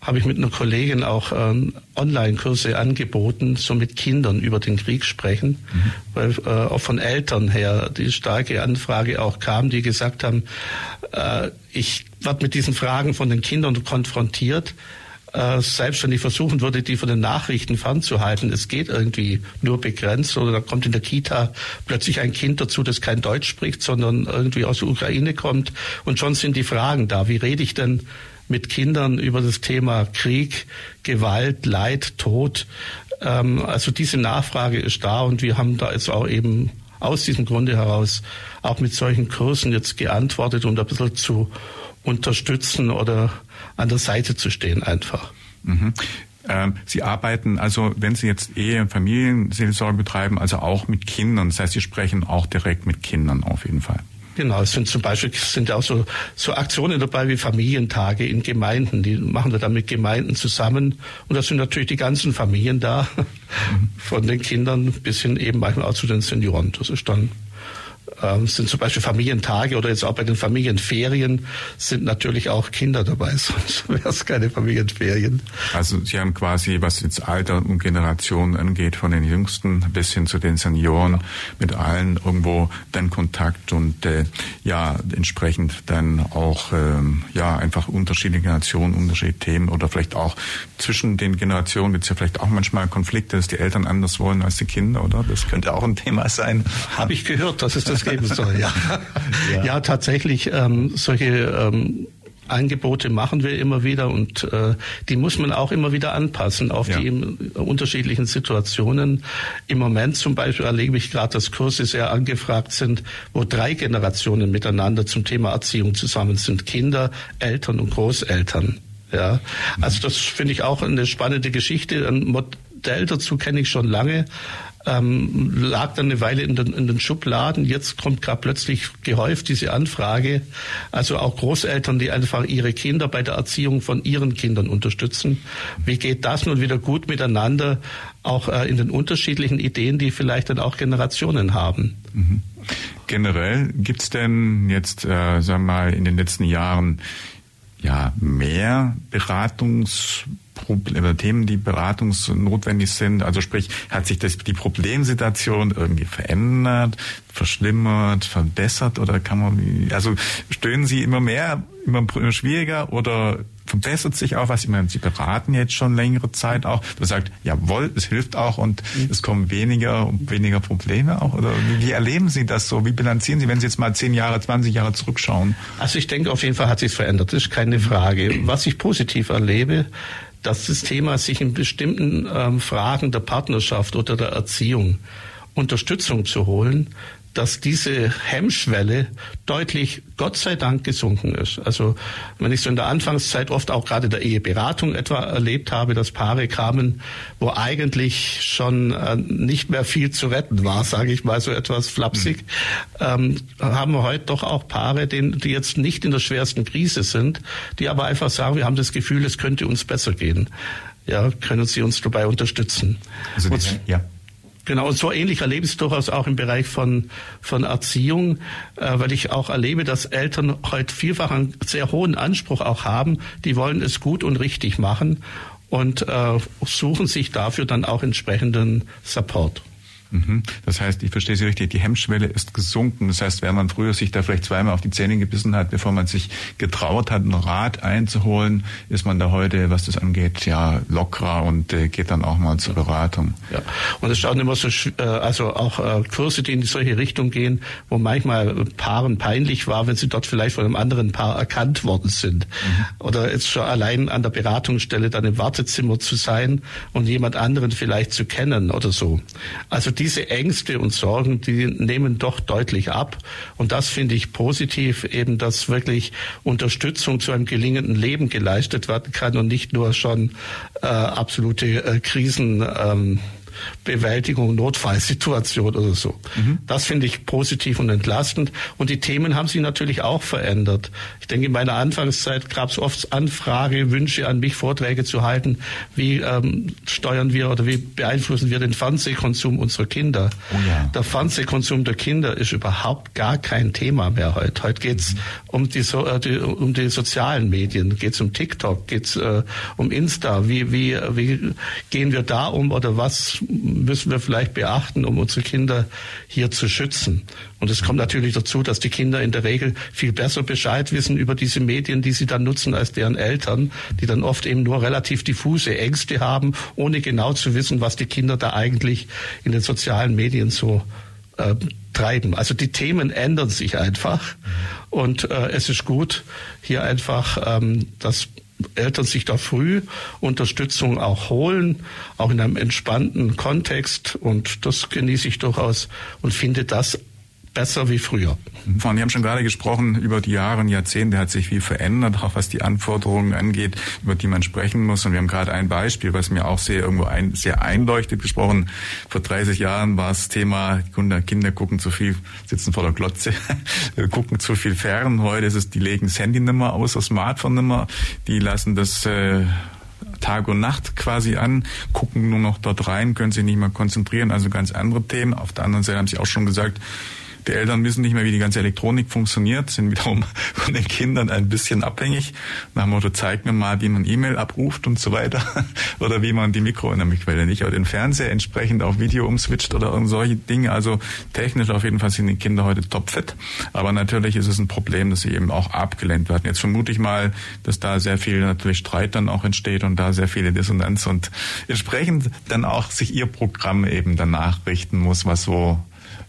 habe ich mit einer Kollegin auch ähm, Online-Kurse angeboten, so mit Kindern über den Krieg sprechen, mhm. weil äh, auch von Eltern her die starke Anfrage auch kam, die gesagt haben, äh, ich werde mit diesen Fragen von den Kindern konfrontiert äh, selbstständig versuchen würde, die von den Nachrichten fernzuhalten. Es geht irgendwie nur begrenzt. Oder da kommt in der Kita plötzlich ein Kind dazu, das kein Deutsch spricht, sondern irgendwie aus der Ukraine kommt. Und schon sind die Fragen da. Wie rede ich denn mit Kindern über das Thema Krieg, Gewalt, Leid, Tod? Ähm, also diese Nachfrage ist da und wir haben da jetzt auch eben aus diesem Grunde heraus auch mit solchen Kursen jetzt geantwortet, um da ein bisschen zu unterstützen oder an der Seite zu stehen einfach. Mhm. Ähm, Sie arbeiten also, wenn Sie jetzt Ehe- und Familienseelsorge betreiben, also auch mit Kindern. Das heißt, Sie sprechen auch direkt mit Kindern auf jeden Fall. Genau, es sind zum Beispiel sind auch so, so Aktionen dabei wie Familientage in Gemeinden. Die machen wir dann mit Gemeinden zusammen. Und da sind natürlich die ganzen Familien da, mhm. von den Kindern bis hin eben manchmal auch zu den Senioren. Das ist dann sind zum Beispiel Familientage oder jetzt auch bei den Familienferien sind natürlich auch Kinder dabei, sonst wäre es keine Familienferien. Also Sie haben quasi, was jetzt Alter und Generation angeht, von den Jüngsten bis hin zu den Senioren, ja. mit allen irgendwo dann Kontakt und äh, ja, entsprechend dann auch ähm, ja einfach unterschiedliche Generationen, unterschiedliche Themen oder vielleicht auch zwischen den Generationen gibt es ja vielleicht auch manchmal Konflikte, dass die Eltern anders wollen als die Kinder, oder? Das könnte auch ein Thema sein. Habe ich gehört, dass es das geben soll, ja. ja. ja tatsächlich, ähm, solche ähm, Angebote machen wir immer wieder und äh, die muss man auch immer wieder anpassen auf ja. die unterschiedlichen Situationen. Im Moment zum Beispiel erlebe ich gerade, dass Kurse sehr angefragt sind, wo drei Generationen miteinander zum Thema Erziehung zusammen sind. Kinder, Eltern und Großeltern. Ja, also das finde ich auch eine spannende Geschichte. Ein Modell dazu kenne ich schon lange ähm, lag dann eine Weile in den, in den Schubladen. Jetzt kommt gerade plötzlich gehäuft diese Anfrage. Also auch Großeltern, die einfach ihre Kinder bei der Erziehung von ihren Kindern unterstützen. Wie geht das nun wieder gut miteinander, auch äh, in den unterschiedlichen Ideen, die vielleicht dann auch Generationen haben? Mhm. Generell gibt's denn jetzt, äh, sagen wir mal, in den letzten Jahren ja mehr Beratungs Probleme, Themen, die beratungsnotwendig sind. Also sprich, hat sich das, die Problemsituation irgendwie verändert, verschlimmert, verbessert oder kann man, also stöhnen Sie immer mehr, immer schwieriger oder verbessert sich auch was? Ich meine, Sie beraten jetzt schon längere Zeit auch. Du sagt, jawohl, es hilft auch und mhm. es kommen weniger und weniger Probleme auch. Oder wie, wie, erleben Sie das so? Wie bilanzieren Sie, wenn Sie jetzt mal zehn Jahre, 20 Jahre zurückschauen? Also ich denke, auf jeden Fall hat sich verändert. Das ist keine Frage. Was ich positiv erlebe, dass das Thema sich in bestimmten ähm, Fragen der Partnerschaft oder der Erziehung Unterstützung zu holen, dass diese Hemmschwelle deutlich, Gott sei Dank, gesunken ist. Also wenn ich so in der Anfangszeit oft auch gerade der Eheberatung etwa erlebt habe, dass Paare kamen, wo eigentlich schon äh, nicht mehr viel zu retten war, sage ich mal so etwas flapsig, ähm, haben wir heute doch auch Paare, die, jetzt nicht in der schwersten Krise sind, die aber einfach sagen, wir haben das Gefühl, es könnte uns besser gehen. Ja, können Sie uns dabei unterstützen? Also die, ja. Genau, und so ähnlich erlebe ich es durchaus auch im Bereich von, von Erziehung, äh, weil ich auch erlebe, dass Eltern heute vielfach einen sehr hohen Anspruch auch haben. Die wollen es gut und richtig machen und äh, suchen sich dafür dann auch entsprechenden Support. Mhm. Das heißt, ich verstehe Sie richtig, die Hemmschwelle ist gesunken. Das heißt, wenn man früher sich da vielleicht zweimal auf die Zähne gebissen hat, bevor man sich getraut hat, einen Rat einzuholen, ist man da heute, was das angeht, ja lockerer und äh, geht dann auch mal zur Beratung. Ja, und es schauen immer so, äh, also auch äh, Kurse, die in solche Richtung gehen, wo manchmal Paaren peinlich war, wenn sie dort vielleicht von einem anderen Paar erkannt worden sind. Mhm. Oder jetzt schon allein an der Beratungsstelle dann im Wartezimmer zu sein und jemand anderen vielleicht zu kennen oder so. Also diese Ängste und Sorgen, die nehmen doch deutlich ab. Und das finde ich positiv, eben, dass wirklich Unterstützung zu einem gelingenden Leben geleistet werden kann und nicht nur schon äh, absolute äh, Krisen. Ähm, Bewältigung, Notfallsituation oder so. Mhm. Das finde ich positiv und entlastend. Und die Themen haben sich natürlich auch verändert. Ich denke, in meiner Anfangszeit gab es oft Anfrage, Wünsche an mich, Vorträge zu halten. Wie ähm, steuern wir oder wie beeinflussen wir den Fernsehkonsum unserer Kinder? Oh ja. Der Fernsehkonsum der Kinder ist überhaupt gar kein Thema mehr heute. Heute geht's mhm. um, die, so, äh, die, um die sozialen Medien, geht's um TikTok, geht's äh, um Insta. Wie, wie, wie gehen wir da um oder was müssen wir vielleicht beachten, um unsere Kinder hier zu schützen. Und es kommt natürlich dazu, dass die Kinder in der Regel viel besser Bescheid wissen über diese Medien, die sie dann nutzen, als deren Eltern, die dann oft eben nur relativ diffuse Ängste haben, ohne genau zu wissen, was die Kinder da eigentlich in den sozialen Medien so äh, treiben. Also die Themen ändern sich einfach und äh, es ist gut, hier einfach ähm, das Eltern sich da früh Unterstützung auch holen, auch in einem entspannten Kontext. Und das genieße ich durchaus und finde das besser wie früher. Von, Sie haben schon gerade gesprochen, über die Jahre und Jahrzehnte hat sich viel verändert, auch was die Anforderungen angeht, über die man sprechen muss. Und wir haben gerade ein Beispiel, was mir auch sehr irgendwo ein, sehr einleuchtet gesprochen. Vor 30 Jahren war das Thema, Kinder gucken zu viel, sitzen vor der Glotze, gucken zu viel fern. Heute ist es, die legen das Handy nimmer aus, das Smartphone nimmer, die lassen das äh, Tag und Nacht quasi an, gucken nur noch dort rein, können sich nicht mehr konzentrieren, also ganz andere Themen. Auf der anderen Seite haben Sie auch schon gesagt, die Eltern wissen nicht mehr, wie die ganze Elektronik funktioniert, sind wiederum von den Kindern ein bisschen abhängig. Nach dem Motto, zeig mir mal, wie man E-Mail abruft und so weiter. oder wie man die Mikro in der Quelle nicht, aber den Fernseher entsprechend auf Video umswitcht oder irgend solche Dinge. Also technisch auf jeden Fall sind die Kinder heute topfit. Aber natürlich ist es ein Problem, dass sie eben auch abgelehnt werden. Jetzt vermute ich mal, dass da sehr viel natürlich Streit dann auch entsteht und da sehr viele Dissonanz und entsprechend dann auch sich ihr Programm eben danach richten muss, was so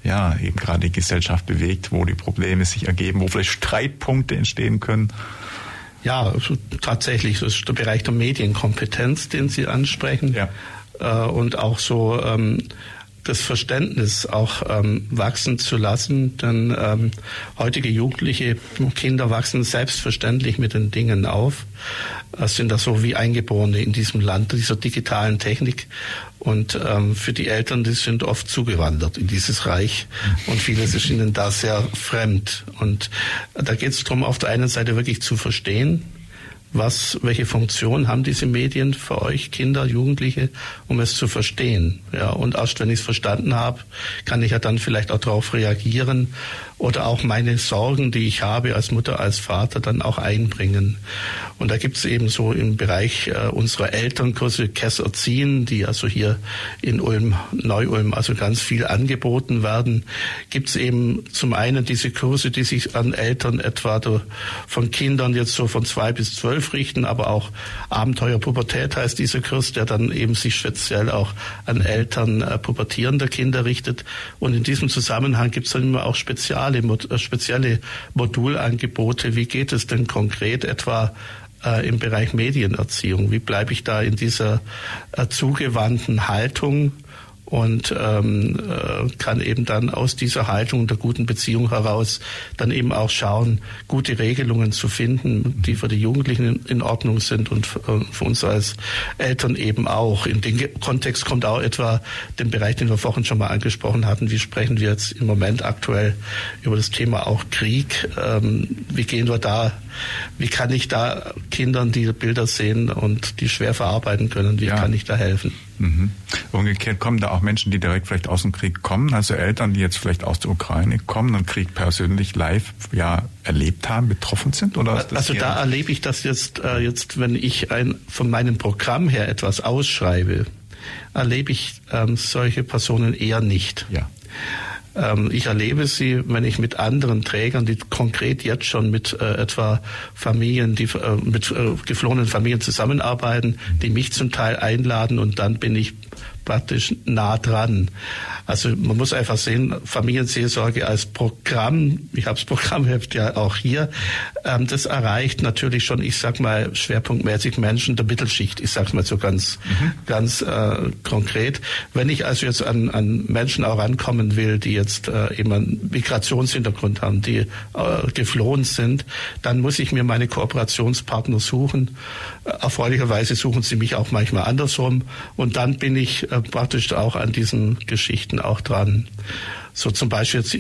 ja, eben gerade die Gesellschaft bewegt, wo die Probleme sich ergeben, wo vielleicht Streitpunkte entstehen können? Ja, tatsächlich, das ist der Bereich der Medienkompetenz, den Sie ansprechen. Ja. Äh, und auch so ähm, das Verständnis auch ähm, wachsen zu lassen, denn ähm, heutige Jugendliche Kinder wachsen selbstverständlich mit den Dingen auf, äh, sind da so wie Eingeborene in diesem Land dieser digitalen Technik. Und ähm, für die Eltern, die sind oft zugewandert in dieses Reich. Und vieles ist ihnen da sehr fremd. Und da geht es darum, auf der einen Seite wirklich zu verstehen, was, welche Funktion haben diese Medien für euch Kinder, Jugendliche, um es zu verstehen. Ja, und erst wenn ich es verstanden habe, kann ich ja dann vielleicht auch darauf reagieren oder auch meine Sorgen, die ich habe als Mutter, als Vater, dann auch einbringen. Und da gibt es eben so im Bereich äh, unserer Elternkurse Kess erziehen, die also hier in Ulm, Neu-Ulm, also ganz viel angeboten werden, gibt es eben zum einen diese Kurse, die sich an Eltern etwa von Kindern jetzt so von zwei bis zwölf richten, aber auch Abenteuer Pubertät heißt dieser Kurs, der dann eben sich speziell auch an Eltern äh, pubertierender Kinder richtet. Und in diesem Zusammenhang gibt es dann immer auch Spezial spezielle, äh, spezielle Modulangebote. Wie geht es denn konkret etwa äh, im Bereich Medienerziehung? Wie bleibe ich da in dieser äh, zugewandten Haltung? Und ähm, äh, kann eben dann aus dieser Haltung der guten Beziehung heraus dann eben auch schauen, gute Regelungen zu finden, die für die Jugendlichen in, Ordnung sind und für, äh, für, uns als Eltern eben auch. In den Kontext kommt auch etwa den Bereich, den wir vorhin schon mal angesprochen hatten. Wie sprechen wir jetzt im Moment aktuell über das Thema auch Krieg? Ähm, wie gehen wir da? Wie kann ich da Kindern diese Bilder sehen und die schwer verarbeiten können? Wie ja. kann ich da helfen? Mhm. Umgekehrt kommen da auch Menschen, die direkt vielleicht aus dem Krieg kommen, also Eltern, die jetzt vielleicht aus der Ukraine kommen und Krieg persönlich live ja erlebt haben, betroffen sind? Oder also da erlebe ich das jetzt, äh, jetzt, wenn ich ein, von meinem Programm her etwas ausschreibe, erlebe ich ähm, solche Personen eher nicht. Ja. Ähm, ich erlebe sie, wenn ich mit anderen Trägern, die konkret jetzt schon mit äh, etwa Familien, die äh, mit äh, geflohenen Familien zusammenarbeiten, die mich zum Teil einladen und dann bin ich praktisch nah dran. Also man muss einfach sehen, Familienseelsorge als Programm, ich habe das Programmheft ja auch hier, ähm, das erreicht natürlich schon, ich sag mal, schwerpunktmäßig Menschen der Mittelschicht, ich sag's mal so ganz, mhm. ganz äh, konkret. Wenn ich also jetzt an, an Menschen auch rankommen will, die jetzt äh, eben einen Migrationshintergrund haben, die äh, geflohen sind, dann muss ich mir meine Kooperationspartner suchen. Äh, erfreulicherweise suchen sie mich auch manchmal andersrum und dann bin ich äh, praktisch auch an diesen Geschichten auch dran. So zum Beispiel jetzt,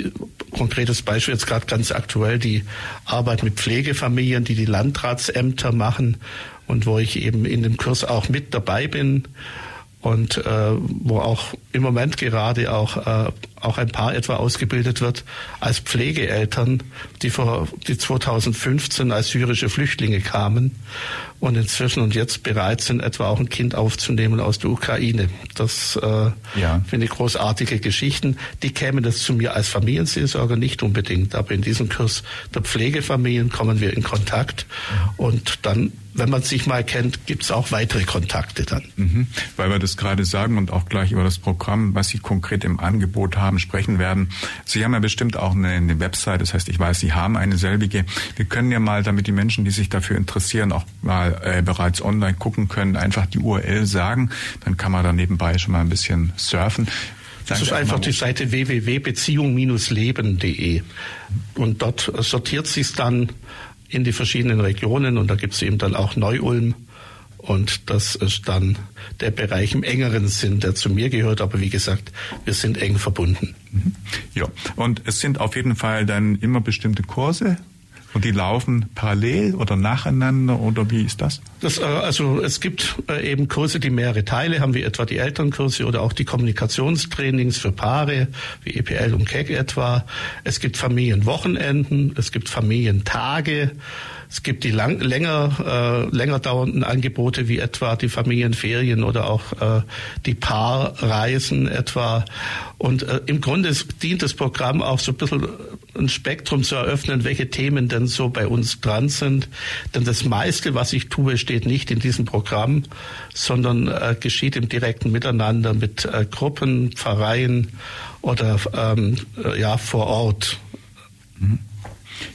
konkretes Beispiel jetzt gerade ganz aktuell die Arbeit mit Pflegefamilien, die die Landratsämter machen und wo ich eben in dem Kurs auch mit dabei bin und äh, wo auch im Moment gerade auch, äh, auch ein Paar etwa ausgebildet wird als Pflegeeltern, die vor die 2015 als syrische Flüchtlinge kamen und inzwischen und jetzt bereit sind, etwa auch ein Kind aufzunehmen aus der Ukraine. Das äh, ja. finde ich großartige Geschichten. Die kämen das zu mir als Familienseelsorger nicht unbedingt, aber in diesem Kurs der Pflegefamilien kommen wir in Kontakt und dann wenn man sich mal kennt, gibt es auch weitere Kontakte dann. Mhm. Weil wir das gerade sagen und auch gleich über das Programm, was Sie konkret im Angebot haben, sprechen werden. Sie haben ja bestimmt auch eine, eine Website, das heißt, ich weiß, Sie haben eine selbige. Wir können ja mal, damit die Menschen, die sich dafür interessieren, auch mal äh, bereits online gucken können, einfach die URL sagen. Dann kann man da nebenbei schon mal ein bisschen surfen. Das ist einfach die Seite www.beziehung-leben.de. Und dort sortiert sich dann in die verschiedenen Regionen und da gibt es eben dann auch Neu-Ulm. Und das ist dann der Bereich im engeren Sinn, der zu mir gehört. Aber wie gesagt, wir sind eng verbunden. Mhm. Ja, und es sind auf jeden Fall dann immer bestimmte Kurse und die laufen parallel oder nacheinander oder wie ist das? das äh, also es gibt äh, eben Kurse, die mehrere Teile haben, wie etwa die Elternkurse oder auch die Kommunikationstrainings für Paare, wie EPL und KEC etwa. Es gibt Familienwochenenden, es gibt Familientage. Es gibt die lang, länger, äh, länger dauernden Angebote wie etwa die Familienferien oder auch äh, die Paarreisen etwa. Und äh, im Grunde dient das Programm auch so ein bisschen ein Spektrum zu eröffnen, welche Themen denn so bei uns dran sind. Denn das meiste, was ich tue, steht nicht in diesem Programm, sondern äh, geschieht im direkten Miteinander mit äh, Gruppen, Pfarreien oder ähm, äh, ja vor Ort. Mhm.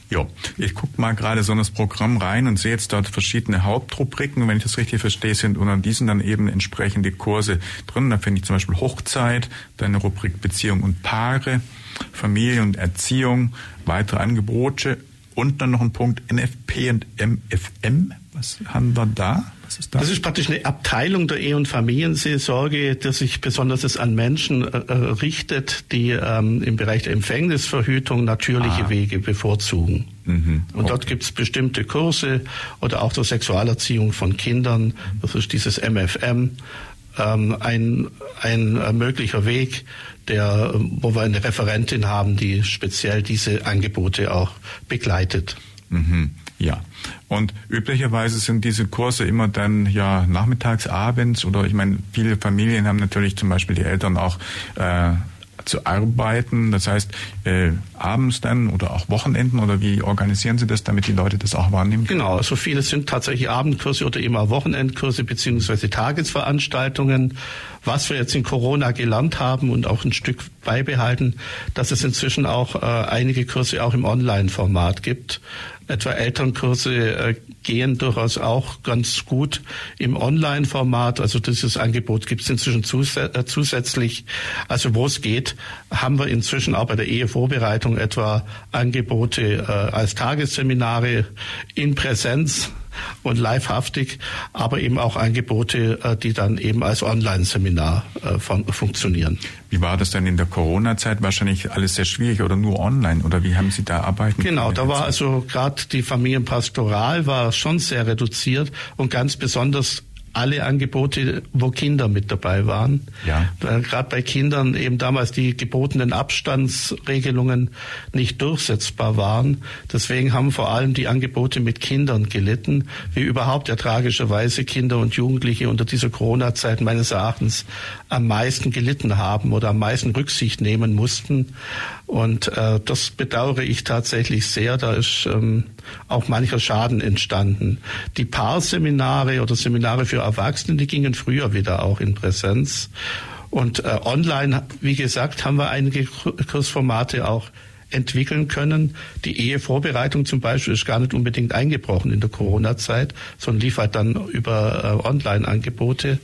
Ja, ich gucke mal gerade so in das Programm rein und sehe jetzt dort verschiedene Hauptrubriken. Wenn ich das richtig verstehe, sind unter diesen dann eben entsprechende Kurse drin. Da finde ich zum Beispiel Hochzeit, dann eine Rubrik Beziehung und Paare, Familie und Erziehung, weitere Angebote und dann noch ein Punkt NFP und MFM. Was haben wir da? Was ist das? Das ist praktisch eine Abteilung der Ehe- und Familienseelsorge, die sich besonders an Menschen äh, äh, richtet, die ähm, im Bereich der Empfängnisverhütung natürliche ah. Wege bevorzugen. Mhm. Und okay. dort gibt es bestimmte Kurse oder auch zur Sexualerziehung von Kindern. Das ist dieses MFM. Ähm, ein, ein äh, möglicher Weg, der, wo wir eine Referentin haben, die speziell diese Angebote auch begleitet. Mhm. Ja. Und üblicherweise sind diese Kurse immer dann ja nachmittags, abends oder ich meine, viele Familien haben natürlich zum Beispiel die Eltern auch äh, zu arbeiten. Das heißt, äh, abends dann oder auch Wochenenden oder wie organisieren Sie das, damit die Leute das auch wahrnehmen? Genau, also viele sind tatsächlich Abendkurse oder immer Wochenendkurse beziehungsweise Tagesveranstaltungen. Was wir jetzt in Corona gelernt haben und auch ein Stück beibehalten, dass es inzwischen auch äh, einige Kurse auch im Online-Format gibt. Etwa Elternkurse äh, gehen durchaus auch ganz gut im Online-Format. Also dieses Angebot gibt es inzwischen zus äh, zusätzlich. Also wo es geht, haben wir inzwischen auch bei der Ehevorbereitung etwa Angebote äh, als Tagesseminare in Präsenz und livehaftig, aber eben auch Angebote, äh, die dann eben als Online-Seminar äh, funktionieren. Wie war das denn in der Corona-Zeit? Wahrscheinlich alles sehr schwierig oder nur online oder wie haben Sie da arbeiten? Genau, da war also gerade die Familienpastoral war schon sehr reduziert und ganz besonders alle Angebote, wo Kinder mit dabei waren. Ja. Gerade bei Kindern eben damals die gebotenen Abstandsregelungen nicht durchsetzbar waren. Deswegen haben vor allem die Angebote mit Kindern gelitten, wie überhaupt ja tragischerweise Kinder und Jugendliche unter dieser Corona-Zeit meines Erachtens am meisten gelitten haben oder am meisten Rücksicht nehmen mussten. Und äh, das bedauere ich tatsächlich sehr. Da ist ähm, auch mancher Schaden entstanden. Die Paarseminare oder Seminare für Erwachsene, die gingen früher wieder auch in Präsenz. Und äh, online, wie gesagt, haben wir einige Kursformate auch entwickeln können. Die Ehevorbereitung zum Beispiel ist gar nicht unbedingt eingebrochen in der Corona-Zeit, sondern lief halt dann über äh, Online-Angebote.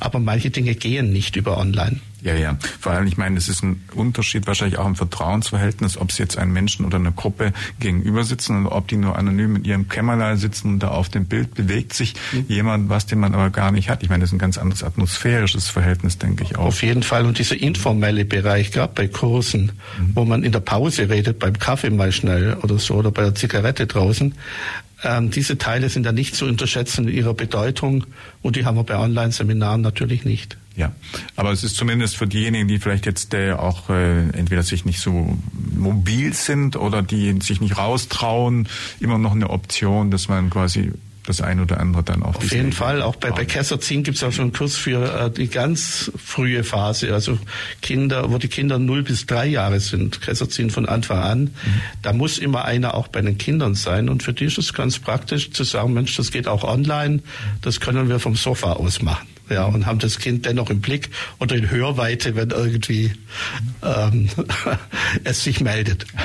Aber manche Dinge gehen nicht über Online. Ja, ja. Vor allem, ich meine, es ist ein Unterschied wahrscheinlich auch im Vertrauensverhältnis, ob sie jetzt einem Menschen oder einer Gruppe gegenüber sitzen oder ob die nur anonym in ihrem Kämmerlein sitzen und da auf dem Bild bewegt sich mhm. jemand, was den man aber gar nicht hat. Ich meine, das ist ein ganz anderes atmosphärisches Verhältnis, denke ich auch. Auf jeden Fall. Und dieser informelle Bereich, gerade bei Kursen, mhm. wo man in der Pause redet, beim Kaffee mal schnell oder so oder bei der Zigarette draußen, ähm, diese Teile sind ja nicht zu unterschätzen in ihrer Bedeutung und die haben wir bei Online-Seminaren natürlich nicht. Ja, aber es ist zumindest für diejenigen, die vielleicht jetzt äh, auch äh, entweder sich nicht so mobil sind oder die sich nicht raustrauen, immer noch eine Option, dass man quasi das ein oder andere dann auch. Auf jeden Fall, auch bei, bei Kesserzin gibt es auch schon einen Kurs für äh, die ganz frühe Phase, also Kinder, wo die Kinder null bis drei Jahre sind, Kesserzin von Anfang an. Mhm. Da muss immer einer auch bei den Kindern sein und für die ist es ganz praktisch zu sagen, Mensch, das geht auch online, das können wir vom Sofa aus machen ja, und haben das Kind dennoch im Blick oder in Hörweite, wenn irgendwie ähm, es sich meldet.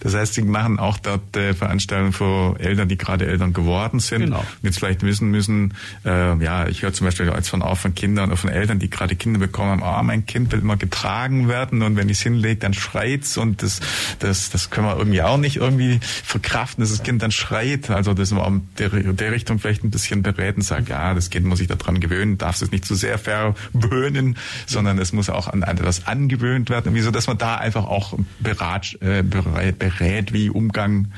Das heißt, Sie machen auch dort äh, Veranstaltungen für Eltern, die gerade Eltern geworden sind. Genau. Und jetzt vielleicht wissen müssen, äh, ja, ich höre zum Beispiel als von auch von Kindern oder von Eltern, die gerade Kinder bekommen haben, oh, mein Kind will immer getragen werden und wenn ich es hinlege, dann schreit's und das, das, das können wir irgendwie auch nicht irgendwie verkraften, dass das Kind dann schreit. Also das wir in der, der Richtung vielleicht ein bisschen bereden, sagt, ja, das Kind muss sich daran gewöhnen, darf es nicht zu sehr verwöhnen, sondern es muss auch an etwas angewöhnt werden. Wieso, dass man da einfach auch berat, äh, berät, berät, wie Umgang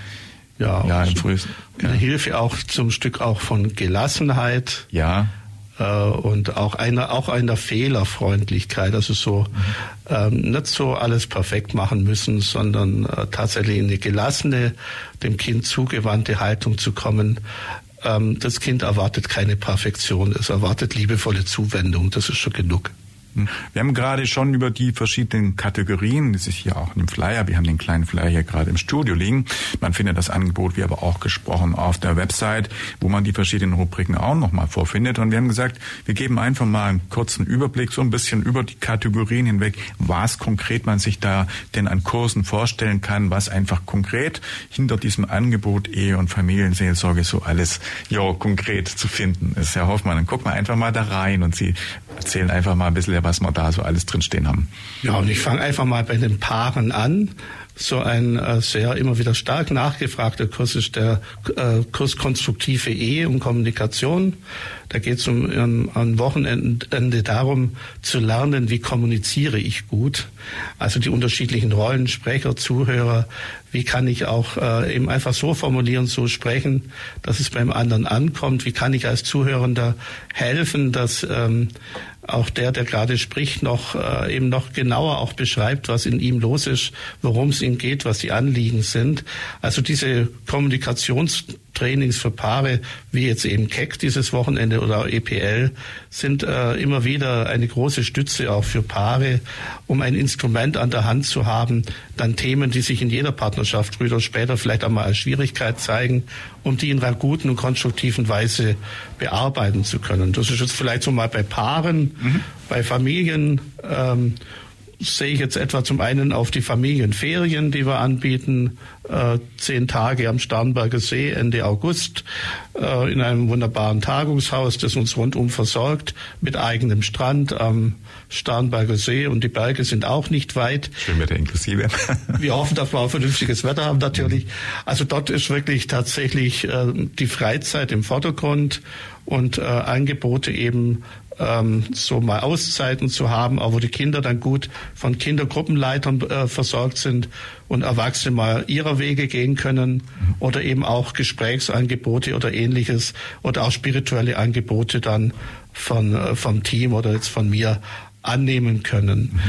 ja, ja im frühesten. Ja. Hilfe auch zum Stück auch von Gelassenheit. Ja äh, und auch einer auch einer Fehlerfreundlichkeit, also so ähm, nicht so alles perfekt machen müssen, sondern äh, tatsächlich in eine gelassene, dem Kind zugewandte Haltung zu kommen. Ähm, das Kind erwartet keine Perfektion, es erwartet liebevolle Zuwendung, das ist schon genug. Wir haben gerade schon über die verschiedenen Kategorien, die sich hier auch in dem Flyer, wir haben den kleinen Flyer hier gerade im Studio liegen. Man findet das Angebot, wie aber auch gesprochen, auf der Website, wo man die verschiedenen Rubriken auch nochmal vorfindet. Und wir haben gesagt, wir geben einfach mal einen kurzen Überblick, so ein bisschen über die Kategorien hinweg, was konkret man sich da denn an Kursen vorstellen kann, was einfach konkret hinter diesem Angebot Ehe- und Familienseelsorge so alles, ja, konkret zu finden ist. Herr Hoffmann, dann gucken wir einfach mal da rein und Sie erzählen einfach mal ein bisschen was wir da so alles drinstehen haben. Ja, und ich fange einfach mal bei den Paaren an. So ein äh, sehr immer wieder stark nachgefragter Kurs ist der äh, Kurs Konstruktive Ehe und Kommunikation. Da geht es um, um, am Wochenende darum zu lernen, wie kommuniziere ich gut. Also die unterschiedlichen Rollen, Sprecher, Zuhörer, wie kann ich auch äh, eben einfach so formulieren, so sprechen, dass es beim anderen ankommt. Wie kann ich als Zuhörender helfen, dass ähm, auch der, der gerade spricht, noch äh, eben noch genauer auch beschreibt, was in ihm los ist, worum es ihm geht, was die Anliegen sind. Also diese Kommunikationstrainings für Paare, wie jetzt eben Keck dieses Wochenende oder EPL, sind äh, immer wieder eine große Stütze auch für Paare, um ein Instrument an der Hand zu haben, dann Themen, die sich in jeder Partnerschaft früher oder später vielleicht einmal als Schwierigkeit zeigen, um die in einer guten und konstruktiven Weise bearbeiten zu können. Das ist jetzt vielleicht so mal bei Paaren, mhm. bei Familien. Ähm, sehe ich jetzt etwa zum einen auf die Familienferien, die wir anbieten, äh, zehn Tage am Starnberger See Ende August äh, in einem wunderbaren Tagungshaus, das uns rundum versorgt, mit eigenem Strand am Starnberger See und die Berge sind auch nicht weit. Schön Wetter inklusive. wir hoffen, dass wir auch vernünftiges Wetter haben natürlich. Also dort ist wirklich tatsächlich äh, die Freizeit im Vordergrund und äh, Angebote eben ähm, so mal Auszeiten zu haben, aber wo die Kinder dann gut von Kindergruppenleitern äh, versorgt sind und Erwachsene mal ihrer Wege gehen können oder eben auch Gesprächsangebote oder ähnliches oder auch spirituelle Angebote dann von, äh, vom Team oder jetzt von mir annehmen können. Mhm.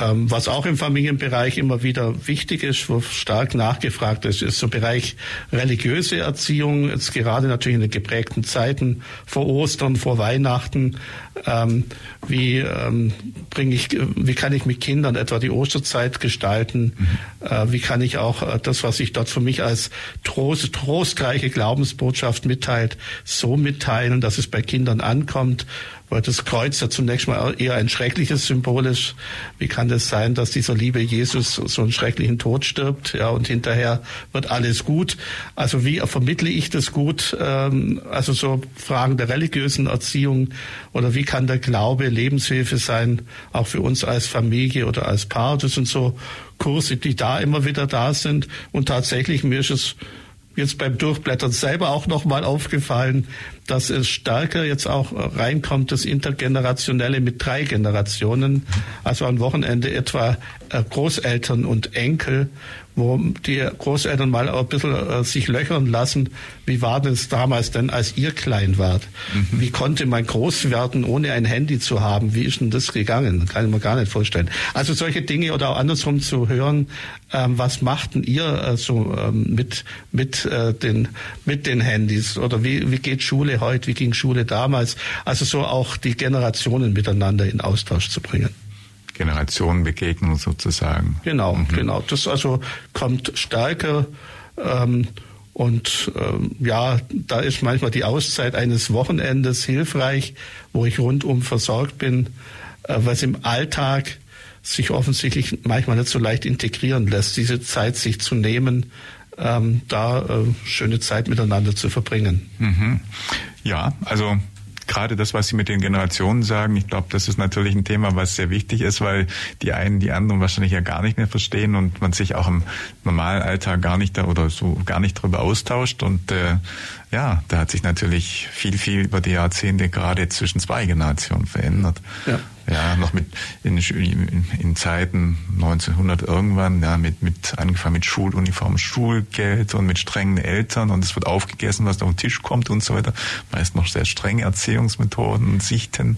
Ähm, was auch im Familienbereich immer wieder wichtig ist, wo stark nachgefragt ist, ist so Bereich religiöse Erziehung. Jetzt gerade natürlich in den geprägten Zeiten vor Ostern, vor Weihnachten. Ähm, wie ähm, bringe ich, wie kann ich mit Kindern etwa die Osterzeit gestalten? Mhm. Äh, wie kann ich auch äh, das, was sich dort für mich als Trost, trostreiche Glaubensbotschaft mitteilt, so mitteilen, dass es bei Kindern ankommt? Weil das Kreuz ja zunächst mal eher ein schreckliches Symbol ist. Wie kann das sein, dass dieser liebe Jesus so einen schrecklichen Tod stirbt, ja, und hinterher wird alles gut? Also wie vermittle ich das gut? Ähm, also so Fragen der religiösen Erziehung oder wie kann der Glaube Lebenshilfe sein, auch für uns als Familie oder als Paar? Das sind so Kurse, die da immer wieder da sind. Und tatsächlich mir ist es jetzt beim Durchblättern selber auch nochmal aufgefallen, dass es stärker jetzt auch reinkommt, das Intergenerationelle mit drei Generationen. Also am Wochenende etwa äh, Großeltern und Enkel, wo die Großeltern mal ein bisschen äh, sich löchern lassen. Wie war das damals denn, als ihr klein wart? Mhm. Wie konnte man groß werden, ohne ein Handy zu haben? Wie ist denn das gegangen? Kann ich mir gar nicht vorstellen. Also solche Dinge oder auch andersrum zu hören, ähm, was machten ihr äh, so ähm, mit, mit, äh, den, mit den Handys? Oder wie, wie geht Schule heute, wie ging Schule damals. Also so auch die Generationen miteinander in Austausch zu bringen. Generationenbegegnung sozusagen. Genau, mhm. genau. Das also kommt stärker. Ähm, Und ähm, ja, da ist manchmal die Auszeit eines Wochenendes hilfreich, wo ich rundum versorgt bin, äh, was im Alltag sich offensichtlich manchmal nicht so leicht integrieren lässt, diese Zeit sich zu nehmen, ähm, da äh, schöne Zeit miteinander zu verbringen. Mhm. Ja, also gerade das, was Sie mit den Generationen sagen, ich glaube, das ist natürlich ein Thema, was sehr wichtig ist, weil die einen die anderen wahrscheinlich ja gar nicht mehr verstehen und man sich auch im normalen Alltag gar nicht da oder so gar nicht darüber austauscht. Und äh, ja, da hat sich natürlich viel, viel über die Jahrzehnte gerade zwischen zwei Generationen verändert. Ja ja, noch mit in, in, in Zeiten 1900 irgendwann, ja, mit, mit angefangen mit Schuluniform, Schulgeld und mit strengen Eltern und es wird aufgegessen, was auf den Tisch kommt und so weiter. Meist noch sehr strenge Erziehungsmethoden, Sichten.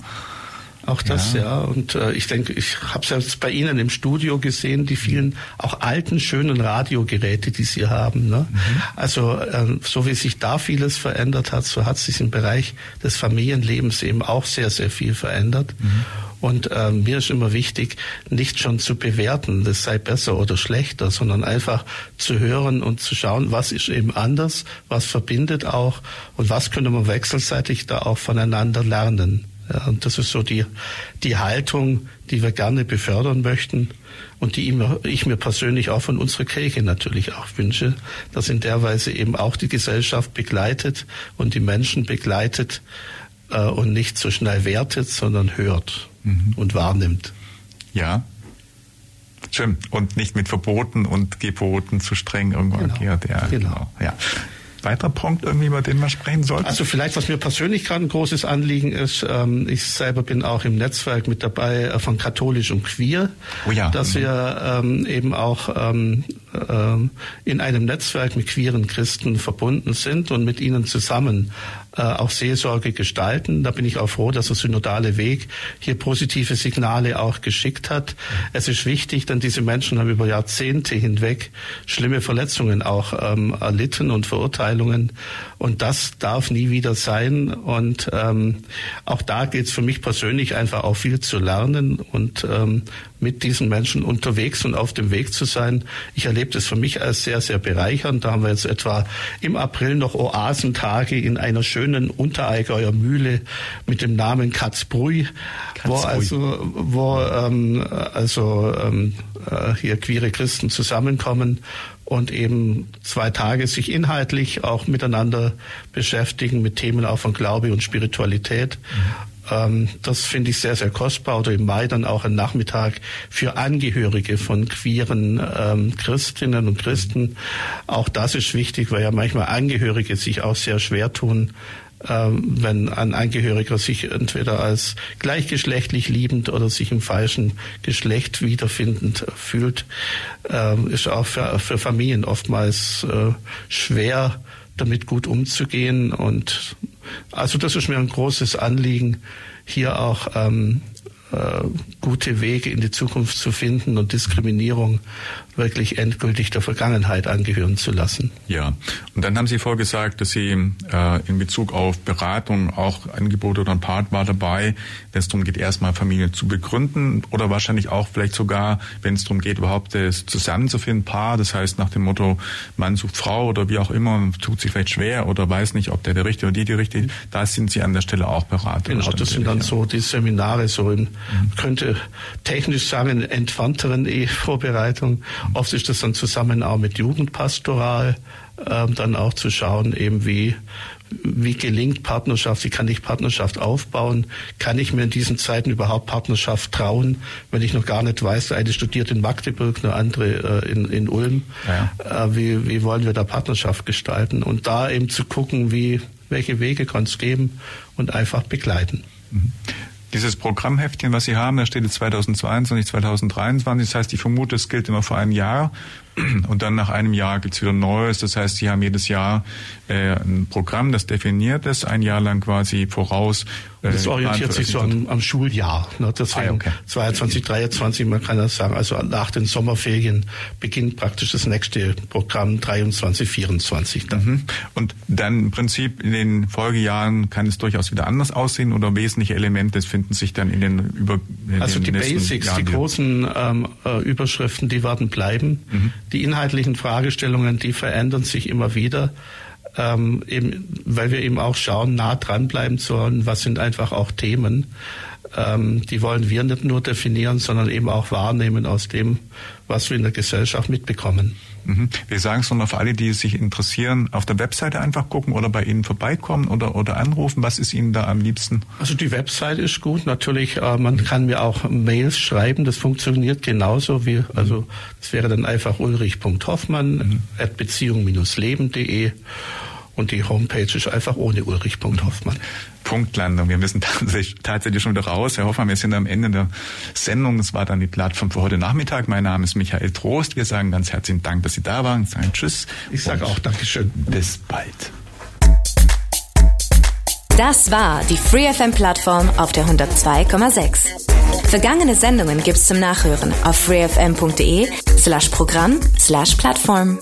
Auch das, ja. ja. Und äh, ich denke, ich habe es jetzt bei Ihnen im Studio gesehen, die vielen auch alten, schönen Radiogeräte, die Sie haben. Ne? Mhm. Also äh, so wie sich da vieles verändert hat, so hat sich im Bereich des Familienlebens eben auch sehr, sehr viel verändert. Mhm. Und äh, mir ist immer wichtig, nicht schon zu bewerten, das sei besser oder schlechter, sondern einfach zu hören und zu schauen, was ist eben anders, was verbindet auch und was können wir wechselseitig da auch voneinander lernen. Ja, und das ist so die, die Haltung, die wir gerne befördern möchten und die ich mir persönlich auch von unserer Kirche natürlich auch wünsche, dass in der Weise eben auch die Gesellschaft begleitet und die Menschen begleitet äh, und nicht so schnell wertet, sondern hört mhm. und wahrnimmt. Ja. Schön. Und nicht mit Verboten und Geboten zu streng irgendwo genau. agiert. Ja, genau. genau. Ja weiterer Punkt irgendwie, über den wir sprechen sollten? Also vielleicht, was mir persönlich gerade ein großes Anliegen ist, ähm, ich selber bin auch im Netzwerk mit dabei äh, von Katholisch und Queer, oh ja. dass mhm. wir ähm, eben auch ähm, äh, in einem Netzwerk mit queeren Christen verbunden sind und mit ihnen zusammen äh, auch Seelsorge gestalten. Da bin ich auch froh, dass der synodale Weg hier positive Signale auch geschickt hat. Es ist wichtig, denn diese Menschen haben über Jahrzehnte hinweg schlimme Verletzungen auch ähm, erlitten und Verurteilungen. Und das darf nie wieder sein. Und ähm, auch da geht es für mich persönlich einfach auch viel zu lernen und ähm, mit diesen Menschen unterwegs und auf dem Weg zu sein. Ich erlebe das für mich als sehr, sehr bereichernd. Da haben wir jetzt etwa im April noch Oasentage in einer schönen Unterallgäuer Mühle mit dem Namen Katzbrui, wo also, wo ähm, also ähm, äh, hier queere Christen zusammenkommen und eben zwei Tage sich inhaltlich auch miteinander beschäftigen mit Themen auch von Glaube und Spiritualität. Mhm. Ähm, das finde ich sehr, sehr kostbar. Oder im Mai dann auch ein Nachmittag für Angehörige von queeren ähm, Christinnen und Christen. Auch das ist wichtig, weil ja manchmal Angehörige sich auch sehr schwer tun, ähm, wenn ein Angehöriger sich entweder als gleichgeschlechtlich liebend oder sich im falschen Geschlecht wiederfindend fühlt, ist auch für, für Familien oftmals äh, schwer, damit gut umzugehen. Und also das ist mir ein großes Anliegen, hier auch ähm, äh, gute Wege in die Zukunft zu finden und Diskriminierung wirklich endgültig der Vergangenheit angehören zu lassen. Ja, und dann haben Sie vorgesagt, dass Sie äh, in Bezug auf Beratung auch Angebote oder ein Part war dabei, wenn es darum geht, erstmal Familie zu begründen oder wahrscheinlich auch vielleicht sogar, wenn es darum geht, überhaupt das zusammenzufinden, Paar, das heißt nach dem Motto, Mann sucht Frau oder wie auch immer, tut sich vielleicht schwer oder weiß nicht, ob der der Richtige oder die die Richtige, da sind Sie an der Stelle auch Berater. Genau, das sind dann ja. so die Seminare, so in, mhm. könnte technisch sagen, entfernteren Ehevorbereitung Oft ist das dann zusammen auch mit Jugendpastoral, äh, dann auch zu schauen, eben wie, wie gelingt Partnerschaft, wie kann ich Partnerschaft aufbauen, kann ich mir in diesen Zeiten überhaupt Partnerschaft trauen, wenn ich noch gar nicht weiß, der eine studiert in Magdeburg, eine andere äh, in, in Ulm, ja. äh, wie, wie wollen wir da Partnerschaft gestalten und da eben zu gucken, wie, welche Wege kann es geben und einfach begleiten. Mhm. Dieses Programmheftchen, was Sie haben, da steht jetzt 2022, 2023. Das heißt, ich vermute, es gilt immer für ein Jahr. Und dann nach einem Jahr gibt's wieder Neues. Das heißt, Sie haben jedes Jahr äh, ein Programm, das definiert ist, ein Jahr lang quasi voraus. Äh, das orientiert sich so am, am Schuljahr. Ne? Deswegen ah, okay. 22, 23, man kann das sagen, also nach den Sommerferien beginnt praktisch das nächste Programm 23, 24 dann. Mhm. Und dann im Prinzip in den Folgejahren kann es durchaus wieder anders aussehen oder wesentliche Elemente finden sich dann in den über in Also den die Basics, Jahren die großen ähm, äh, Überschriften, die werden bleiben. Mhm die inhaltlichen Fragestellungen, die verändern sich immer wieder. Ähm, eben, weil wir eben auch schauen, nah dranbleiben sollen, was sind einfach auch Themen. Ähm, die wollen wir nicht nur definieren, sondern eben auch wahrnehmen aus dem, was wir in der Gesellschaft mitbekommen. Mhm. Wir sagen es nur für alle, die sich interessieren, auf der Webseite einfach gucken oder bei Ihnen vorbeikommen oder, oder anrufen. Was ist Ihnen da am liebsten? Also die Webseite ist gut. Natürlich, äh, man kann mir auch Mails schreiben. Das funktioniert genauso wie, also das wäre dann einfach ulrich.hoffmann mhm. at beziehung-leben.de und die Homepage ist einfach ohne ulrich.hoffmann. Punktlandung. Wir müssen tatsächlich, tatsächlich schon wieder raus. Herr Hoffmann, wir sind am Ende der Sendung. Das war dann die Plattform für heute Nachmittag. Mein Name ist Michael Trost. Wir sagen ganz herzlichen Dank, dass Sie da waren. Sagen Tschüss. Ich sage auch Dankeschön. Bis bald. Das war die FreeFM-Plattform auf der 102,6. Vergangene Sendungen gibt's zum Nachhören auf freefm.de slash Programm slash Plattform.